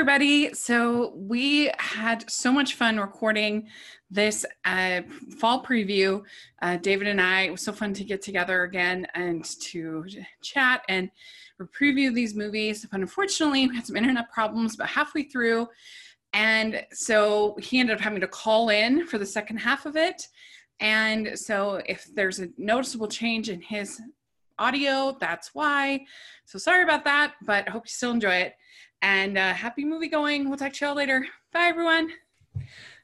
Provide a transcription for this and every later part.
everybody. So, we had so much fun recording this uh, fall preview. Uh, David and I, it was so fun to get together again and to chat and preview these movies. But unfortunately, we had some internet problems about halfway through. And so he ended up having to call in for the second half of it. And so, if there's a noticeable change in his audio, that's why. So, sorry about that, but I hope you still enjoy it. And uh, happy movie going. We'll talk to y'all later. Bye, everyone.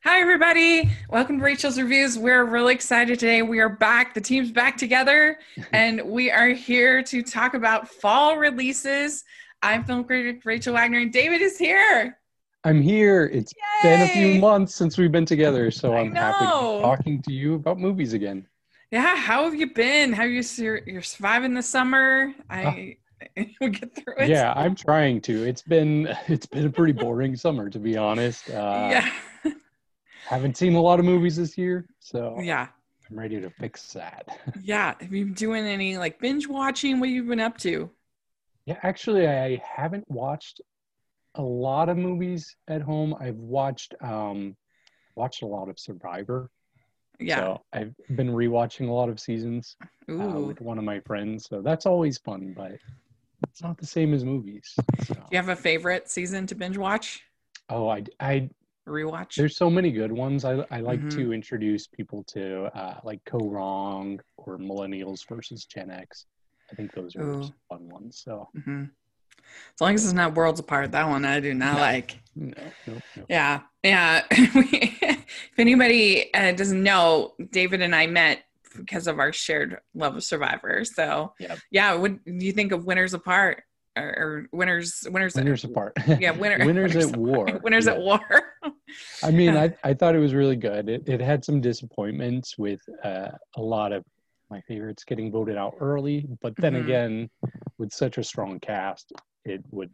Hi, everybody. Welcome to Rachel's Reviews. We're really excited today. We are back. The team's back together, and we are here to talk about fall releases. I'm film critic Rachel Wagner, and David is here. I'm here. It's Yay! been a few months since we've been together, so I'm happy to be talking to you about movies again. Yeah, how have you been? How you you're, you're surviving the summer? I we get through it. Yeah, I'm trying to. It's been it's been a pretty boring summer to be honest. Uh, yeah. haven't seen a lot of movies this year, so yeah, I'm ready to fix that. yeah, have you been doing any like binge watching? What you've been up to? Yeah, actually, I haven't watched a lot of movies at home. I've watched um watched a lot of Survivor. Yeah. So I've been rewatching a lot of seasons uh, with one of my friends. So that's always fun, but it's not the same as movies. So. Do you have a favorite season to binge watch? Oh, I I rewatch. There's so many good ones. I I like mm-hmm. to introduce people to uh, like Kaoh Rong or Millennials versus Gen X. I think those are fun ones. So. Mm-hmm. As long as it's not worlds apart, that one I do not like. No, no, no. Yeah, yeah. if anybody uh, doesn't know, David and I met because of our shared love of Survivor. So, yep. yeah, what do you think of Winners Apart? Or, or winners, winners, winners apart. Yeah, winner, winners, winners at war. Winners yeah. at war. I mean, I, I thought it was really good. It, it had some disappointments with uh, a lot of my favorites getting voted out early, but then mm-hmm. again, with such a strong cast, it would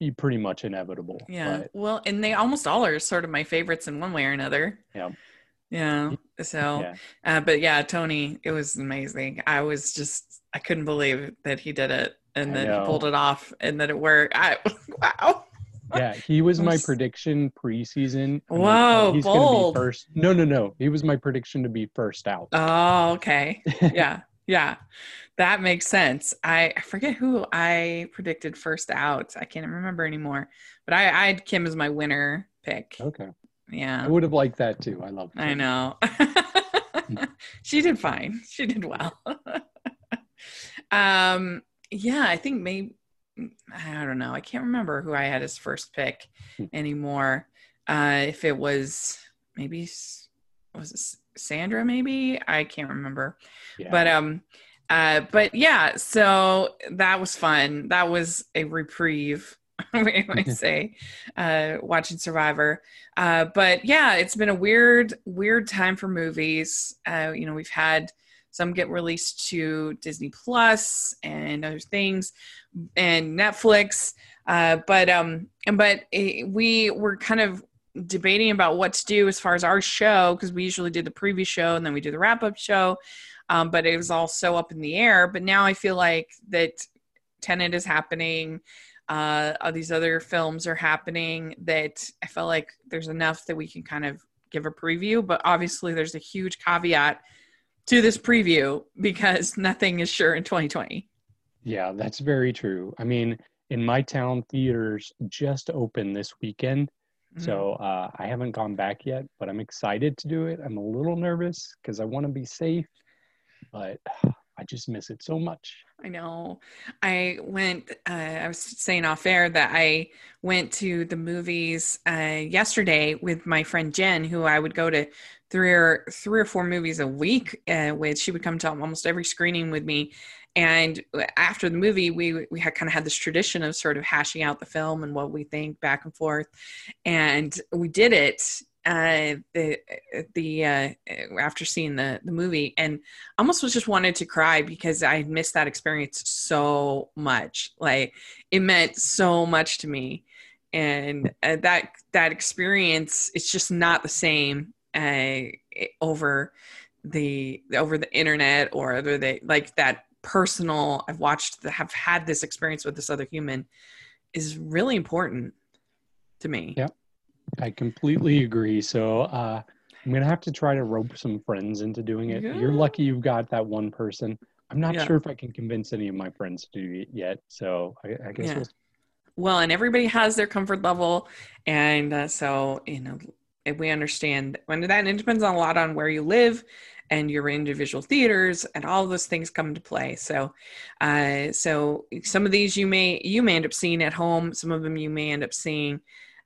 be pretty much inevitable. Yeah. But, well, and they almost all are sort of my favorites in one way or another. Yeah. Yeah. So, yeah. Uh, but yeah, Tony, it was amazing. I was just, I couldn't believe that he did it and then he pulled it off and that it worked. I, wow. Yeah, he was my prediction preseason. Whoa, he's bold. Gonna be first. No, no, no. He was my prediction to be first out. Oh, okay. Yeah. Yeah, that makes sense. I, I forget who I predicted first out. I can't remember anymore. But I, I had Kim as my winner pick. Okay. Yeah. I would have liked that too. I love that. I know. she did fine. She did well. um yeah, I think maybe I don't know. I can't remember who I had as first pick hmm. anymore. Uh if it was maybe was it Sandra maybe I can't remember yeah. but um uh but yeah so that was fun that was a reprieve I say uh watching Survivor uh but yeah it's been a weird weird time for movies uh you know we've had some get released to Disney Plus and other things and Netflix uh but um but it, we were kind of debating about what to do as far as our show because we usually do the preview show and then we do the wrap up show. Um, but it was all so up in the air. But now I feel like that Tenet is happening. Uh, all these other films are happening that I felt like there's enough that we can kind of give a preview. But obviously, there's a huge caveat to this preview because nothing is sure in 2020. Yeah, that's very true. I mean, in my town, theaters just opened this weekend Mm-hmm. So uh, I haven't gone back yet, but I'm excited to do it. I'm a little nervous because I want to be safe, but I just miss it so much. I know. I went. Uh, I was saying off air that I went to the movies uh, yesterday with my friend Jen, who I would go to three or three or four movies a week uh, with. She would come to almost every screening with me, and after the movie we we had kind of had this tradition of sort of hashing out the film and what we think back and forth and we did it uh the the uh after seeing the the movie and almost was just wanted to cry because i missed that experience so much. Like it meant so much to me. And uh, that that experience it's just not the same uh over the over the internet or over the like that personal i've watched have had this experience with this other human is really important to me. Yeah, I completely agree. So uh, I'm gonna have to try to rope some friends into doing it. Yeah. You're lucky you've got that one person. I'm not yeah. sure if I can convince any of my friends to do it yet. So I, I guess yeah. we'll. Well, and everybody has their comfort level, and uh, so you know we understand when that it depends on a lot on where you live and your individual theaters and all those things come into play so uh, so some of these you may you may end up seeing at home some of them you may end up seeing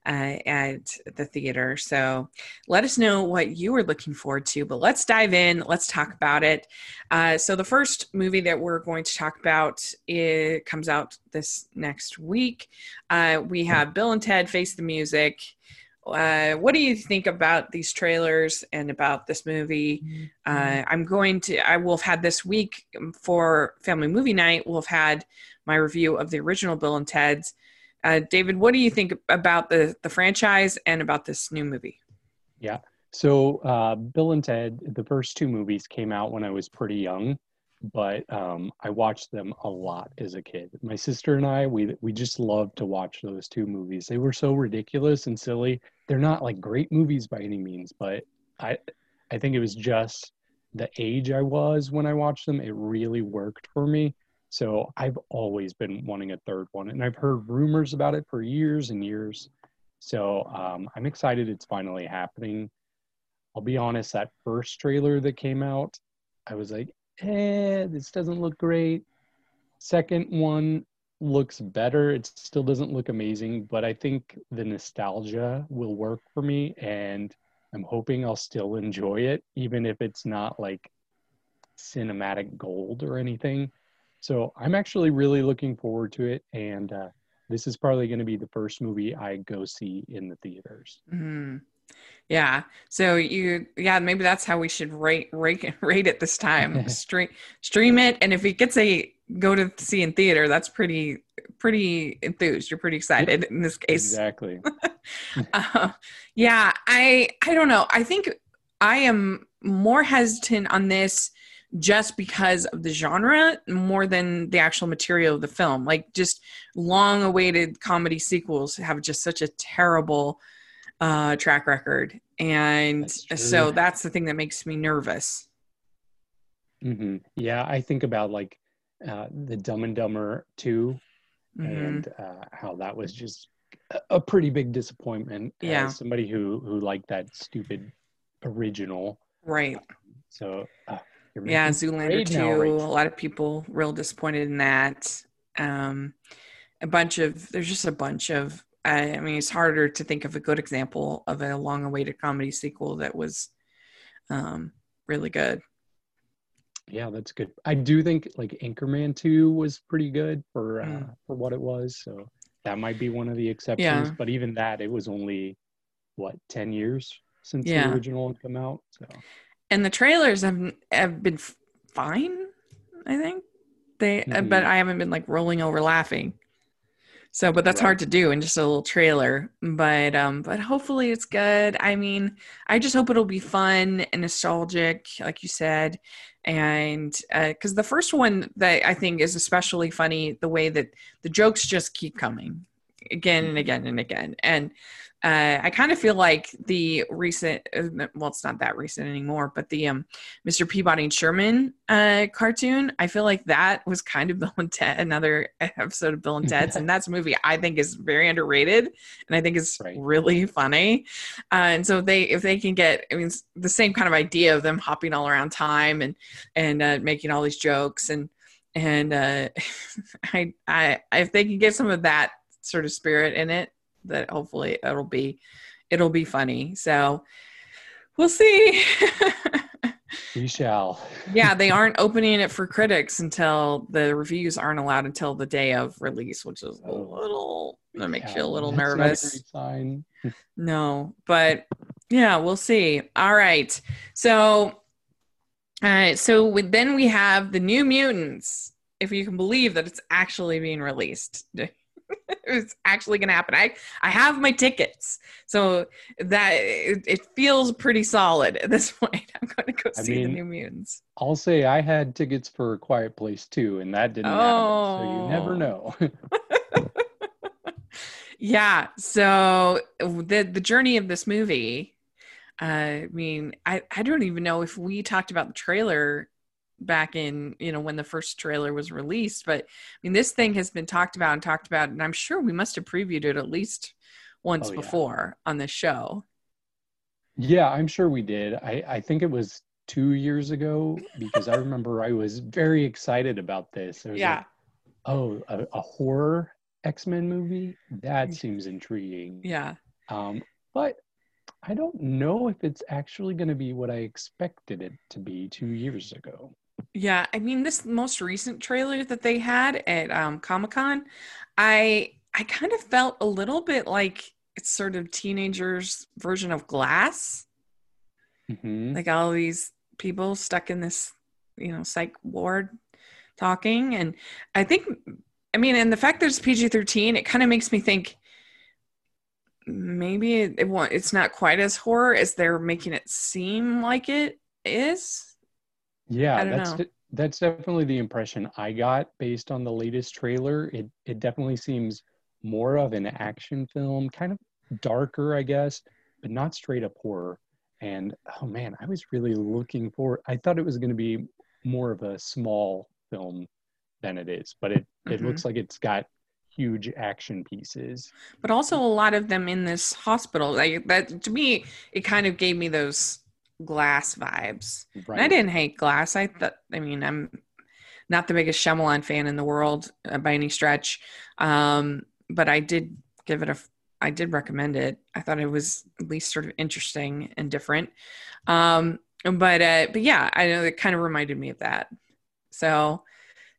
uh, at the theater so let us know what you are looking forward to but let's dive in let's talk about it uh, so the first movie that we're going to talk about it comes out this next week uh, we have bill and ted face the music uh, what do you think about these trailers and about this movie? Mm-hmm. Uh, I'm going to, I will have had this week for Family Movie Night, we'll have had my review of the original Bill and Ted's. Uh, David, what do you think about the, the franchise and about this new movie? Yeah. So, uh, Bill and Ted, the first two movies came out when I was pretty young but um, I watched them a lot as a kid. My sister and I, we we just loved to watch those two movies. They were so ridiculous and silly. They're not like great movies by any means, but I I think it was just the age I was when I watched them. It really worked for me. So I've always been wanting a third one, and I've heard rumors about it for years and years. So um, I'm excited it's finally happening. I'll be honest, that first trailer that came out, I was like, eh, this doesn't look great. Second one looks better. It still doesn't look amazing, but I think the nostalgia will work for me and I'm hoping I'll still enjoy it, even if it's not like cinematic gold or anything. So I'm actually really looking forward to it. And uh, this is probably going to be the first movie I go see in the theaters. Mm-hmm. Yeah. So you, yeah, maybe that's how we should rate rate rate it this time. stream stream it, and if it gets a go to see in theater, that's pretty pretty enthused. You're pretty excited in this case. Exactly. uh, yeah. I I don't know. I think I am more hesitant on this just because of the genre more than the actual material of the film. Like just long awaited comedy sequels have just such a terrible uh, track record, and so that's the thing that makes me nervous. Mm-hmm. Yeah, I think about like uh, the Dumb and Dumber 2 mm-hmm. and uh, how that was just a pretty big disappointment. Yeah, somebody who who liked that stupid original. Right. So. Uh, yeah, Zoolander 2. Now, right? A lot of people real disappointed in that. Um, a bunch of there's just a bunch of I, I mean, it's harder to think of a good example of a long-awaited comedy sequel that was um, really good. Yeah, that's good. I do think like Anchorman Two was pretty good for uh, mm. for what it was. So that might be one of the exceptions. Yeah. But even that, it was only what ten years since yeah. the original had come out. So and the trailers have have been fine. I think they, mm-hmm. but I haven't been like rolling over laughing. So, but that's right. hard to do in just a little trailer. But um, but hopefully it's good. I mean, I just hope it'll be fun and nostalgic, like you said, and because uh, the first one that I think is especially funny, the way that the jokes just keep coming again and again and again, and uh, I kind of feel like the recent, uh, well, it's not that recent anymore, but the um, Mr. Peabody and Sherman uh, cartoon, I feel like that was kind of Bill and Ted, another episode of Bill and Ted's, and that's a movie I think is very underrated, and I think is right. really funny. Uh, and so they, if they can get, I mean, the same kind of idea of them hopping all around time and and uh, making all these jokes, and and uh, I, I, if they can get some of that sort of spirit in it that hopefully it'll be it'll be funny. So we'll see. we shall. yeah, they aren't opening it for critics until the reviews aren't allowed until the day of release, which is a oh. little that makes yeah, you a little nervous. no, but yeah, we'll see. All right. So all right, so then we have the New Mutants, if you can believe that it's actually being released. it's actually going to happen. I I have my tickets, so that it, it, feels pretty solid at this point. I'm going to go see mean, the New Mutants. I'll say I had tickets for a Quiet Place too, and that didn't oh. happen. So you never oh. know. Yeah. So the the journey of this movie. Uh, I mean, I I don't even know if we talked about the trailer back in you know when the first trailer was released but i mean this thing has been talked about and talked about and i'm sure we must have previewed it at least once oh, yeah. before on this show. Yeah i'm sure we did. I i think it was two years ago because i remember i was very excited about this. Yeah. Like, oh a, a horror x-men movie? That seems intriguing. Yeah. Um but I don't know if it's actually going to be what I expected it to be two years ago. Yeah, I mean this most recent trailer that they had at um, Comic Con, I I kind of felt a little bit like it's sort of teenagers' version of Glass. Mm-hmm. Like all these people stuck in this, you know, psych ward talking, and I think, I mean, and the fact that it's PG thirteen, it kind of makes me think maybe it, it it's not quite as horror as they're making it seem like it is. Yeah, that's de- that's definitely the impression I got based on the latest trailer. It it definitely seems more of an action film, kind of darker, I guess, but not straight up horror. And oh man, I was really looking for. I thought it was going to be more of a small film than it is, but it it mm-hmm. looks like it's got huge action pieces. But also a lot of them in this hospital. Like that to me, it kind of gave me those glass vibes. Right. I didn't hate glass. I thought I mean I'm not the biggest Shyamalan fan in the world uh, by any stretch. Um, but I did give it a I did recommend it. I thought it was at least sort of interesting and different. Um, but uh, but yeah, I know it kind of reminded me of that. So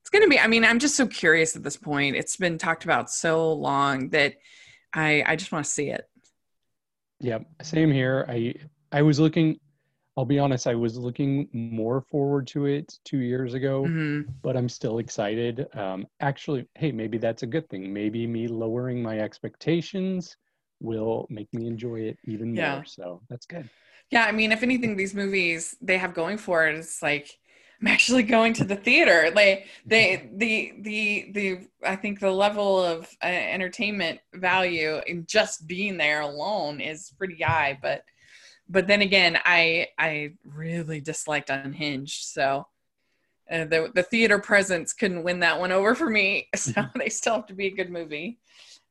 it's going to be i mean i'm just so curious at this point it's been talked about so long that i i just want to see it yeah same here i i was looking i'll be honest i was looking more forward to it two years ago mm-hmm. but i'm still excited um actually hey maybe that's a good thing maybe me lowering my expectations will make me enjoy it even more yeah. so that's good yeah i mean if anything these movies they have going for it it's like I'm actually going to the theater. Like they, the, the, the, I think the level of uh, entertainment value in just being there alone is pretty high. But, but then again, I, I really disliked Unhinged. So uh, the, the theater presence couldn't win that one over for me. So they still have to be a good movie.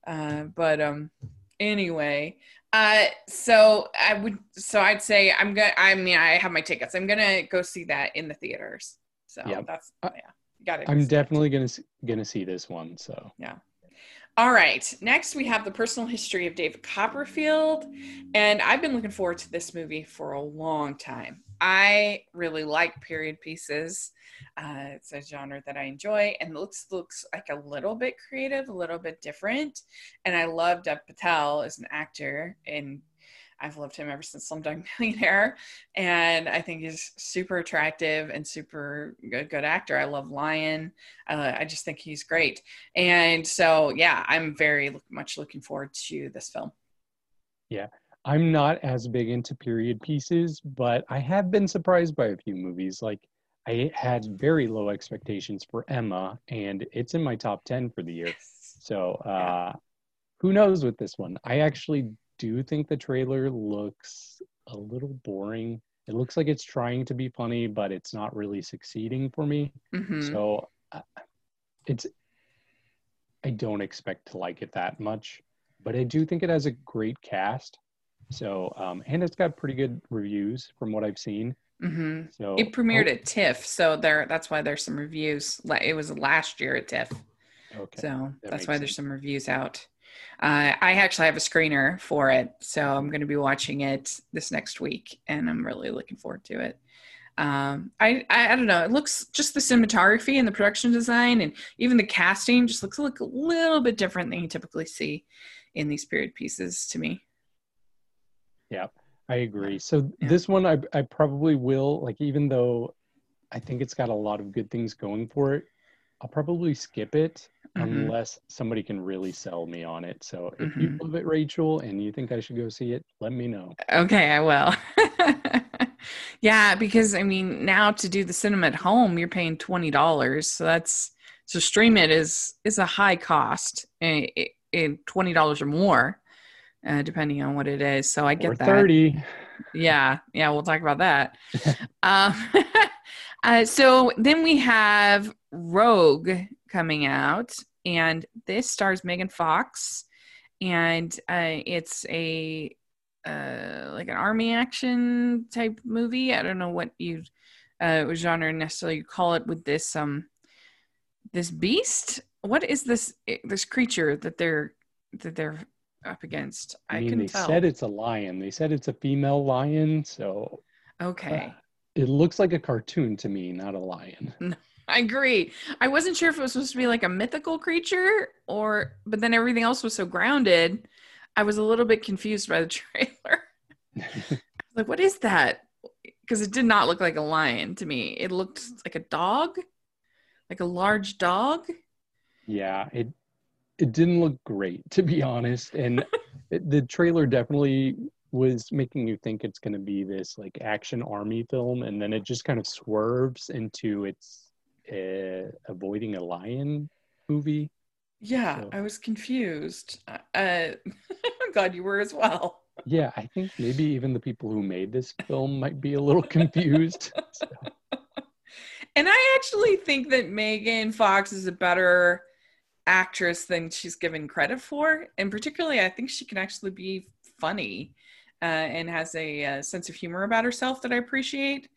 Uh, but, um, anyway, uh, so I would, so I'd say I'm gonna. I mean, I have my tickets. I'm gonna go see that in the theaters. So yeah. that's yeah, got it. I'm definitely gonna gonna see this one. So yeah. All right. Next, we have the personal history of David Copperfield, and I've been looking forward to this movie for a long time. I really like period pieces. Uh, it's a genre that I enjoy, and looks looks like a little bit creative, a little bit different. And I love Dev Patel as an actor, and I've loved him ever since Slumdog Millionaire, and I think he's super attractive and super good, good actor. I love Lion. Uh, I just think he's great, and so yeah, I'm very much looking forward to this film. Yeah, I'm not as big into period pieces, but I have been surprised by a few movies. Like I had very low expectations for Emma, and it's in my top ten for the year. So uh, who knows with this one? I actually do think the trailer looks a little boring. It looks like it's trying to be funny, but it's not really succeeding for me. Mm-hmm. So uh, it's I don't expect to like it that much, but I do think it has a great cast. So, um, and it's got pretty good reviews from what I've seen. Mm-hmm. So it premiered oh, at TIFF, so there. That's why there's some reviews. It was last year at TIFF, okay, so that that's why sense. there's some reviews out. Uh, I actually have a screener for it, so I'm going to be watching it this next week, and I'm really looking forward to it. Um, I, I, I don't know. It looks just the cinematography and the production design, and even the casting just looks like a little bit different than you typically see in these period pieces to me. Yeah, I agree. So yeah. this one, I, I probably will like, even though I think it's got a lot of good things going for it. I'll probably skip it mm-hmm. unless somebody can really sell me on it. So if mm-hmm. you love it, Rachel, and you think I should go see it, let me know. Okay, I will. yeah, because I mean, now to do the cinema at home, you're paying twenty dollars. So that's so stream it is is a high cost. It, twenty dollars or more, uh, depending on what it is. So I get or that. Thirty. Yeah, yeah, we'll talk about that. um, uh, so then we have Rogue coming out, and this stars Megan Fox, and uh, it's a uh, like an army action type movie. I don't know what you uh, genre necessarily call it with this um this beast. What is this this creature that they're that they're up against? I, I mean, they tell. said it's a lion. They said it's a female lion. So okay, uh, it looks like a cartoon to me, not a lion. I agree. I wasn't sure if it was supposed to be like a mythical creature or, but then everything else was so grounded. I was a little bit confused by the trailer. like, what is that? Because it did not look like a lion to me. It looked like a dog, like a large dog. Yeah, it it didn't look great to be honest, and it, the trailer definitely was making you think it's going to be this like action army film, and then it just kind of swerves into its uh, avoiding a lion movie. Yeah, so. I was confused. Uh, I'm glad you were as well. Yeah, I think maybe even the people who made this film might be a little confused. So. And I actually think that Megan Fox is a better actress than she's given credit for. And particularly, I think she can actually be funny uh, and has a, a, sense of humor about herself that I appreciate.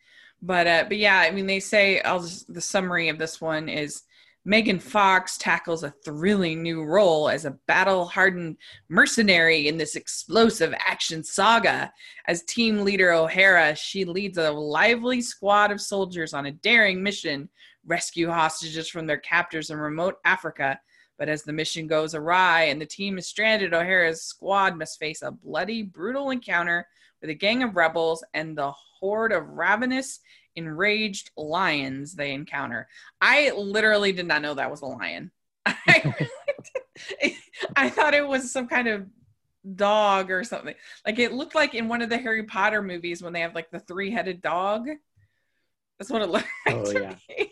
But uh, but yeah, I mean, they say I'll just, the summary of this one is Megan Fox tackles a thrilling new role as a battle hardened mercenary in this explosive action saga. As team leader O'Hara, she leads a lively squad of soldiers on a daring mission rescue hostages from their captors in remote Africa. But as the mission goes awry and the team is stranded, O'Hara's squad must face a bloody, brutal encounter with a gang of rebels and the horde of ravenous enraged lions they encounter. I literally did not know that was a lion. I, I thought it was some kind of dog or something. Like it looked like in one of the Harry Potter movies when they have like the three-headed dog. That's what it looked like. Oh yeah. Me.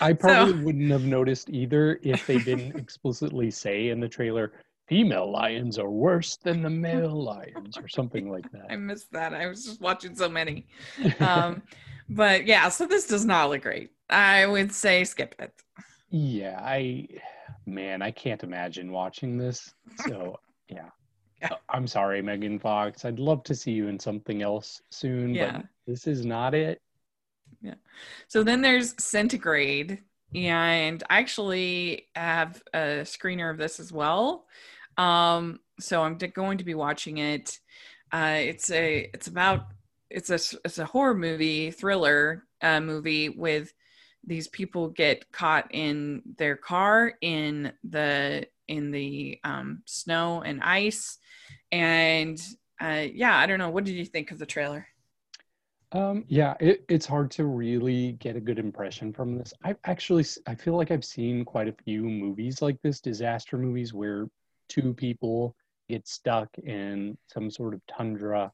I probably so, wouldn't have noticed either if they didn't explicitly say in the trailer, female lions are worse than the male lions or something like that. I missed that. I was just watching so many. Um, but yeah, so this does not look great. I would say skip it. Yeah, I man, I can't imagine watching this. So yeah. yeah. I'm sorry, Megan Fox. I'd love to see you in something else soon, yeah. but this is not it. Yeah. So then there's Centigrade, and I actually have a screener of this as well. Um, so I'm going to be watching it. Uh, it's a it's about it's a it's a horror movie thriller uh, movie with these people get caught in their car in the in the um, snow and ice and uh, yeah i don't know what did you think of the trailer um, yeah it, it's hard to really get a good impression from this i've actually i feel like i've seen quite a few movies like this disaster movies where two people get stuck in some sort of tundra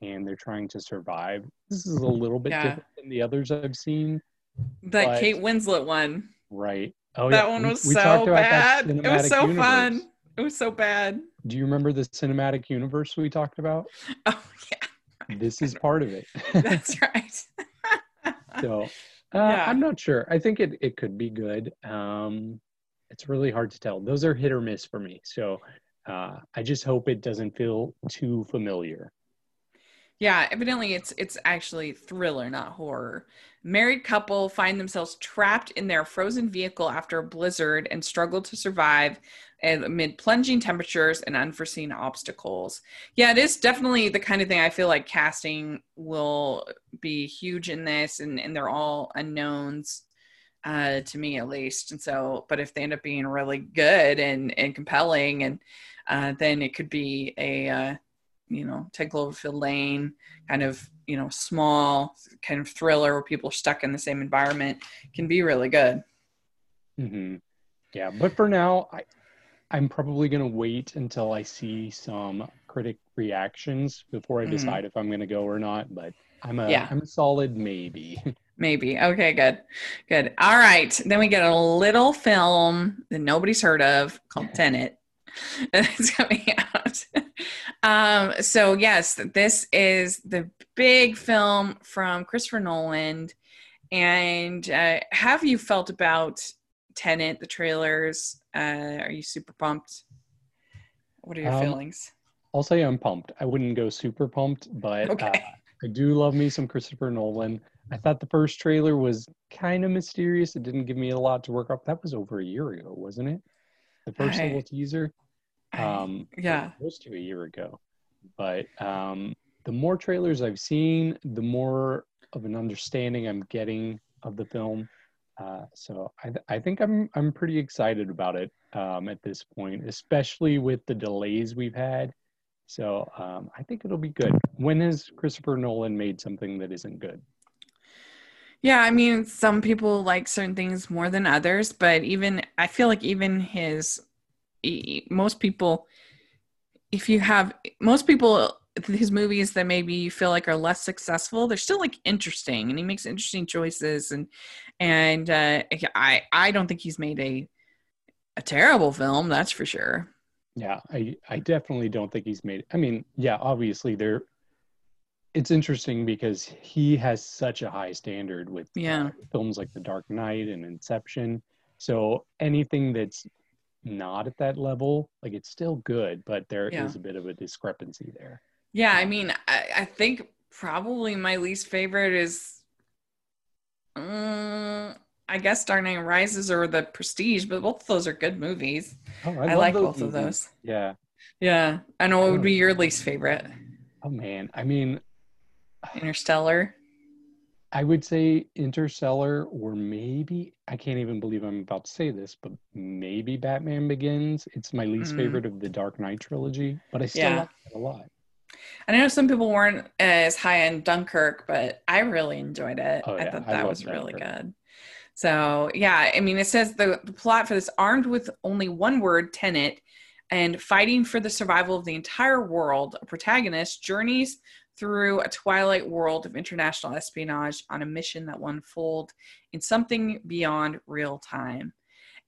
and they're trying to survive. This is a little bit yeah. different than the others I've seen. That but, Kate Winslet one. Right. Oh, that yeah. one was we, we so bad. It was so universe. fun. It was so bad. Do you remember the cinematic universe we talked about? Oh yeah. This is part of it. That's right. so uh, yeah. I'm not sure. I think it, it could be good. Um, it's really hard to tell. Those are hit or miss for me. So uh, I just hope it doesn't feel too familiar. Yeah, evidently it's it's actually thriller, not horror. Married couple find themselves trapped in their frozen vehicle after a blizzard and struggle to survive amid plunging temperatures and unforeseen obstacles. Yeah, it is definitely the kind of thing I feel like casting will be huge in this, and, and they're all unknowns uh, to me at least. And so, but if they end up being really good and, and compelling, and uh, then it could be a uh, you know, 10 Cloverfield Lane, kind of, you know, small kind of thriller where people are stuck in the same environment can be really good. Mm-hmm. Yeah. But for now, I, I'm probably going to wait until I see some critic reactions before I mm-hmm. decide if I'm going to go or not. But I'm a, yeah. I'm a solid maybe. Maybe. Okay, good. Good. All right. Then we get a little film that nobody's heard of called Tenet. it's coming out. um, so yes, this is the big film from Christopher Nolan. And uh, have you felt about Tenet, the trailers? Uh, are you super pumped? What are your um, feelings? I'll say I'm pumped. I wouldn't go super pumped, but okay. uh, I do love me some Christopher Nolan. I thought the first trailer was kind of mysterious. It didn't give me a lot to work up. That was over a year ago, wasn't it? The first I, little teaser. Um, I, yeah, close to a year ago. But um, the more trailers I've seen, the more of an understanding I'm getting of the film. Uh, so I, th- I think I'm I'm pretty excited about it um, at this point, especially with the delays we've had. So um, I think it'll be good. When has Christopher Nolan made something that isn't good? Yeah, I mean, some people like certain things more than others, but even I feel like even his most people, if you have most people, his movies that maybe you feel like are less successful, they're still like interesting, and he makes interesting choices, and and uh, I I don't think he's made a a terrible film, that's for sure. Yeah, I I definitely don't think he's made. I mean, yeah, obviously there it's interesting because he has such a high standard with uh, yeah. Uh, films like The Dark Knight and Inception. So anything that's not at that level, like it's still good, but there yeah. is a bit of a discrepancy there. Yeah, I mean, I, I think probably my least favorite is, um, I guess Dark Knight Rises or The Prestige, but both of those are good movies. Oh, I, I like both movies. of those. Yeah. Yeah. I know what would be your least favorite. Oh man, I mean, Interstellar. I would say Interstellar, or maybe I can't even believe I'm about to say this, but maybe Batman Begins. It's my least mm. favorite of the Dark Knight trilogy, but I still yeah. like it a lot. I know some people weren't as high on Dunkirk, but I really enjoyed it. Oh, yeah. I thought that I was Dunkirk. really good. So yeah, I mean, it says the, the plot for this armed with only one word, Tenet, and fighting for the survival of the entire world, a protagonist journeys through a twilight world of international espionage on a mission that will unfold in something beyond real time.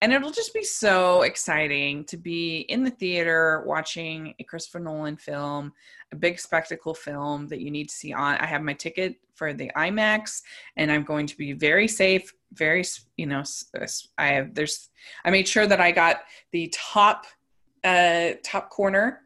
And it'll just be so exciting to be in the theater watching a Christopher Nolan film, a big spectacle film that you need to see on. I have my ticket for the IMAX and I'm going to be very safe, very, you know, I have, there's, I made sure that I got the top, uh, top corner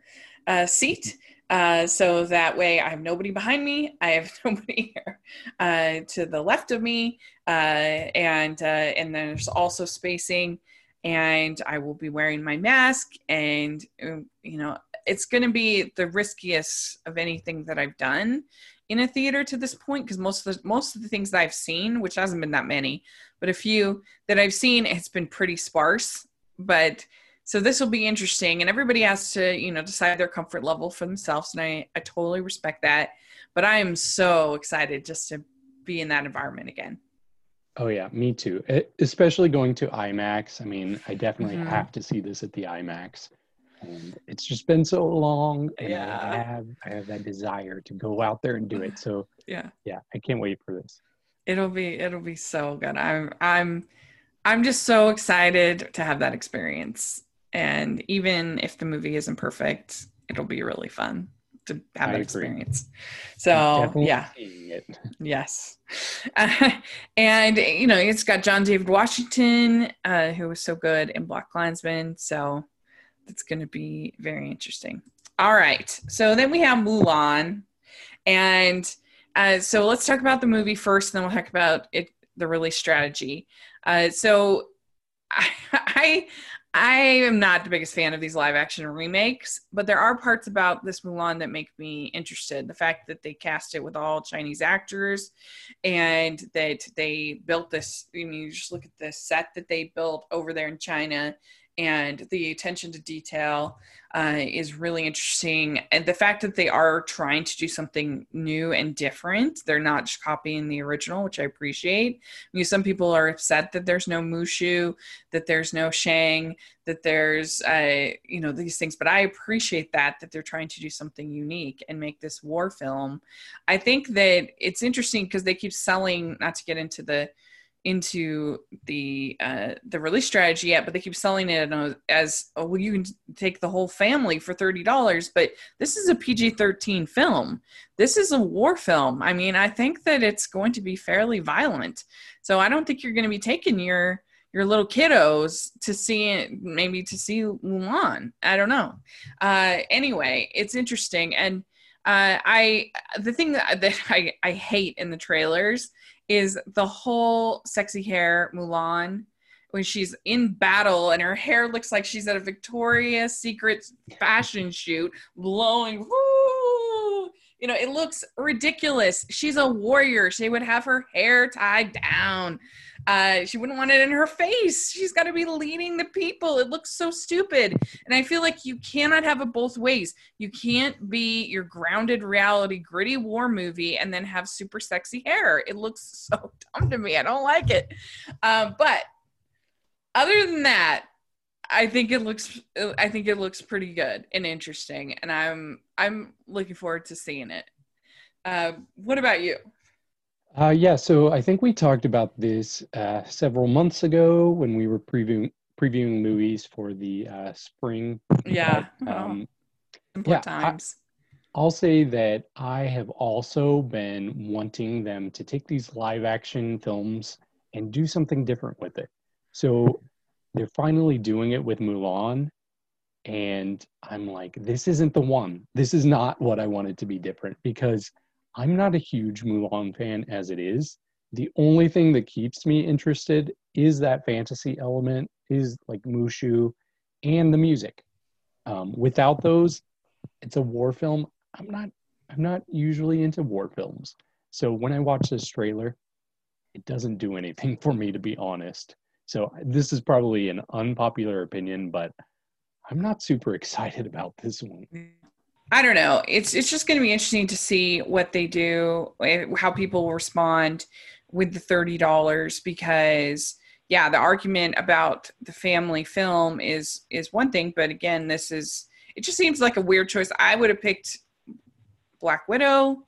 uh, seat uh, so that way I have nobody behind me. I have nobody here uh, to the left of me. Uh, and, uh, and there's also spacing and I will be wearing my mask and, um, you know, it's going to be the riskiest of anything that I've done in a theater to this point because most of the most of the things that I've seen, which hasn't been that many, but a few that I've seen, it's been pretty sparse. But so this will be interesting and everybody has to you know decide their comfort level for themselves and i, I totally respect that. But i am so excited just to be in that environment again. Oh yeah me too. Especially going to imax. I mean i definitely mm-hmm. have to see this at the imax and it's just been so long and yeah. i have i have that desire to go out there and do it. So yeah. yeah i can't wait for this. It'll be it'll be so good. I'm i'm i'm just so excited to have that experience. And even if the movie isn't perfect it'll be really fun to have I that agree. experience. So yeah. yes. Uh, and you know it's got john david washington uh, who was so good in BlacKkKlansman so it's going to be very interesting. All right. So then we have mulan. And uh, so let's talk about the movie first and then we'll talk about it the release strategy. Uh, so I, I I am not the biggest fan of these live action remakes, but there are parts about this Mulan that make me interested. The fact that they cast it with all Chinese actors and that they built this, I mean, you just look at the set that they built over there in China and the attention to detail uh, is really interesting. And the fact that they are trying to do something new and different, they're not just copying the original, which I appreciate. I mean, some people are upset that there's no Mushu, that there's no Shang, that there's, uh, you know, these things, but I appreciate that, that they're trying to do something unique and make this war film. I think that it's interesting because they keep selling, not to get into the into the uh, the release strategy yet, but they keep selling it as oh, well. You can take the whole family for thirty dollars, but this is a PG thirteen film. This is a war film. I mean, I think that it's going to be fairly violent. So I don't think you're going to be taking your your little kiddos to see it, maybe to see Mulan. I don't know. Uh, anyway, it's interesting, and uh, I the thing that, that I, I hate in the trailers is the whole sexy hair Mulan when she's in battle and her hair looks like she's at a Victoria's Secret fashion shoot, blowing. Woo! You know, it looks ridiculous. She's a warrior. She would have her hair tied down. Uh, she wouldn't want it in her face. She's got to be leading the people. It looks so stupid. And I feel like you cannot have it both ways. You can't be your grounded reality, gritty war movie and then have super sexy hair. It looks so dumb to me. I don't like it. Um, but other than that, I think it looks I think it looks pretty good and interesting and I'm I'm looking forward to seeing it. Uh, what about you? Uh, yeah, so I think we talked about this uh, several months ago when we were previewing previewing movies for the uh, spring. Yeah. But, um, oh, yeah, times. I, I'll say that I have also been wanting them to take these live action films and do something different with it. So they're finally doing it with Mulan. And I'm like, this isn't the one. This is not what I wanted to be different because – I'm not a huge Mulan fan as it is. The only thing that keeps me interested is that fantasy element, is like Mushu and the music. Um, without those, it's a war film. I'm not I'm not usually into war films. So when I watch this trailer, it doesn't do anything for me to be honest. So this is probably an unpopular opinion, but I'm not super excited about this one. I don't know. It's it's just going to be interesting to see what they do, eh, how people respond with the thirty dollars because yeah, the argument about the family film is is one thing, but again, this is it just seems like a weird choice. I would have picked Black Widow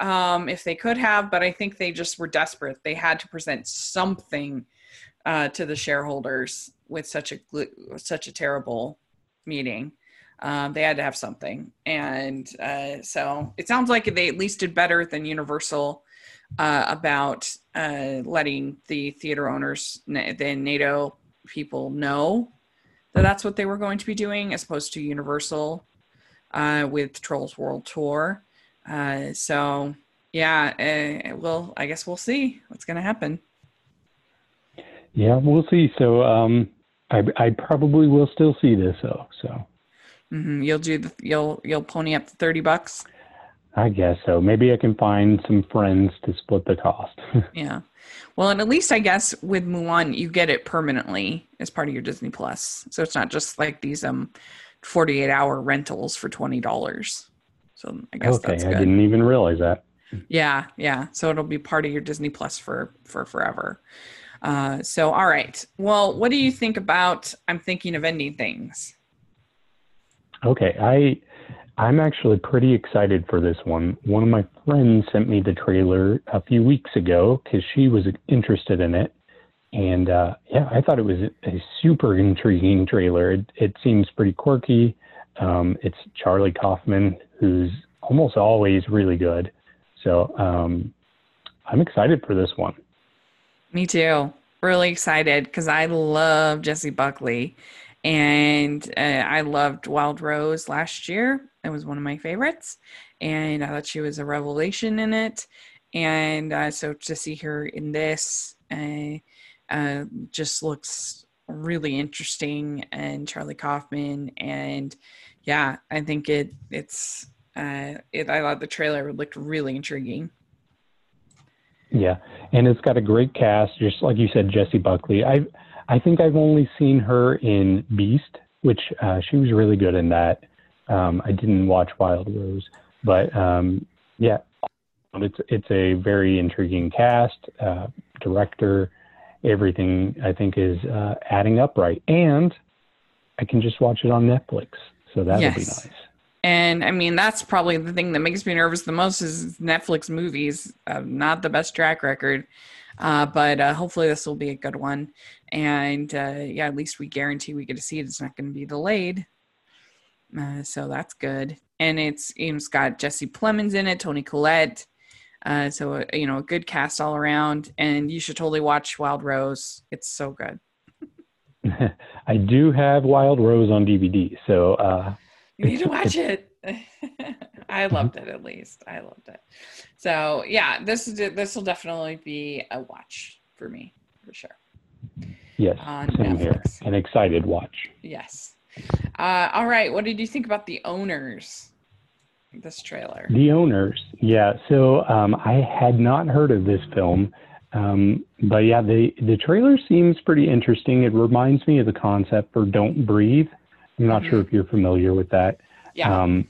um, if they could have, but I think they just were desperate. They had to present something uh, to the shareholders with such a such a terrible meeting. Um, they had to have something, and uh, so it sounds like they at least did better than Universal uh, about uh, letting the theater owners, the NATO people, know that that's what they were going to be doing, as opposed to Universal uh, with Trolls World Tour. Uh, so yeah, well, I guess we'll see what's going to happen. Yeah, we'll see. So um, I, I probably will still see this though. So Mm-hmm. You'll do the you'll you'll pony up the thirty bucks. I guess so. Maybe I can find some friends to split the cost. yeah. Well, and at least I guess with Mulan, you get it permanently as part of your Disney Plus. So it's not just like these um 48 hour rentals for $20. So I guess okay, that's good. I didn't even realize that. Yeah, yeah. So it'll be part of your Disney Plus for for forever. Uh, so all right. Well, what do you think about I'm thinking of ending things? Okay, I I'm actually pretty excited for this one. One of my friends sent me the trailer a few weeks ago because she was interested in it, and uh, yeah, I thought it was a super intriguing trailer. It, it seems pretty quirky. Um, it's Charlie Kaufman, who's almost always really good. So um, I'm excited for this one. Me too. Really excited because I love Jessie Buckley and uh, I loved Wild Rose last year. It was one of my favorites, and I thought she was a revelation in it. And uh, so to see her in this uh, uh just looks really interesting. And Charlie Kaufman, and yeah, I think it it's uh, it. I thought the trailer looked really intriguing. Yeah, and it's got a great cast, just like you said, Jessie Buckley. I I think I've only seen her in Beast, which uh, she was really good in that. Um, I didn't watch Wild Rose, but um, yeah, it's it's a very intriguing cast, uh, director, everything I think is uh, adding up right, and I can just watch it on Netflix, so that'll yes. be nice. And I mean, that's probably the thing that makes me nervous the most is Netflix movies, uh, not the best track record. Uh, but uh, hopefully this will be a good one. And uh, yeah, at least we guarantee we get to see it. It's not going to be delayed. Uh, so that's good. And it's, it's got Jesse Plemons in it, Toni Collette. Uh, so, you know, a good cast all around. And you should totally watch Wild Rose. It's so good. I do have Wild Rose on DVD. So, uh, you need to watch it. I loved it at least. I loved it. So yeah, this is this will definitely be a watch for me for sure. Yes, on same Netflix. here. An excited watch. Yes. Uh, all right. What did you think about the owners? This trailer. The owners. Yeah. So um, I had not heard of this film. Um, but yeah, the the trailer seems pretty interesting. It reminds me of the concept for Don't Breathe. I'm not mm-hmm. sure if you're familiar with that. Yeah. Um,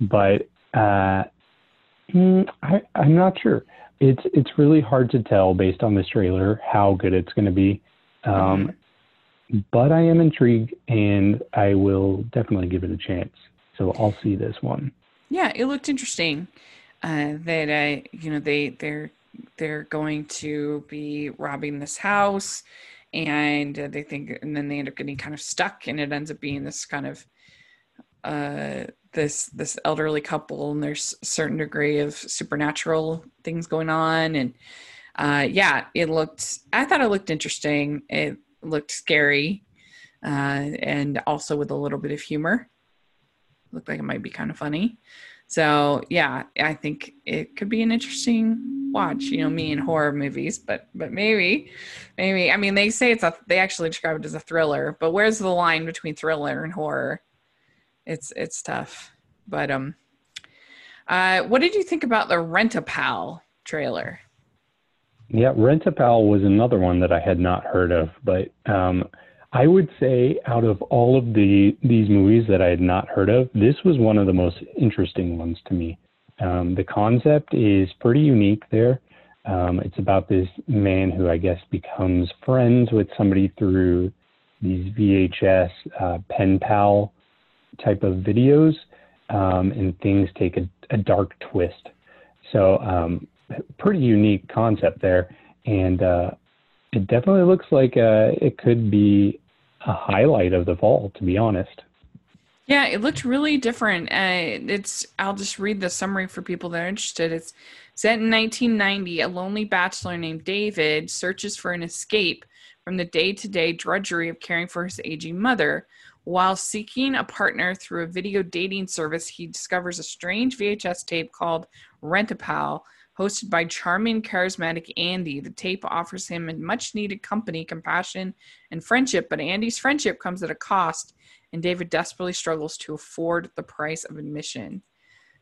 but uh, mm, I, I'm not sure. It's it's really hard to tell based on this trailer how good it's going to be. Um, mm-hmm. But I am intrigued, and I will definitely give it a chance. So I'll see this one. Yeah, it looked interesting. Uh, that I, you know, they they're they're going to be robbing this house, and uh, they think, and then they end up getting kind of stuck, and it ends up being this kind of uh, this this elderly couple and there's certain degree of supernatural things going on and uh, yeah it looked i thought it looked interesting. It looked scary uh, and also with a little bit of humor. Looked like it might be kind of funny so yeah i think it could be an interesting watch you know me in horror movies but but maybe maybe i mean they say it's a they actually describe it as a thriller but where's the line between thriller and horror it's it's tough. But um, uh, what did you think about the Rent-A-Pal trailer? Yeah, Rent-A-Pal was another one that I had not heard of, but um, I would say out of all of the these movies that I had not heard of, this was one of the most interesting ones to me. Um, the concept is pretty unique there. Um, it's about this man who I guess becomes friends with somebody through these VHS uh, pen pal type of videos, um, and things take a, a dark twist. So, um, pretty unique concept there, and uh, it definitely looks like uh, it could be a highlight of the fall, to be honest. Yeah, it looked really different. Uh, it's I'll just read the summary for people that are interested. It's set in 1990. A lonely bachelor named David searches for an escape from the day-to-day drudgery of caring for his aging mother. While seeking a partner through a video dating service, he discovers a strange VHS tape called Rent-A-Pal, hosted by charming, charismatic Andy. The tape offers him much needed company, compassion, and friendship, but Andy's friendship comes at a cost, and David desperately struggles to afford the price of admission.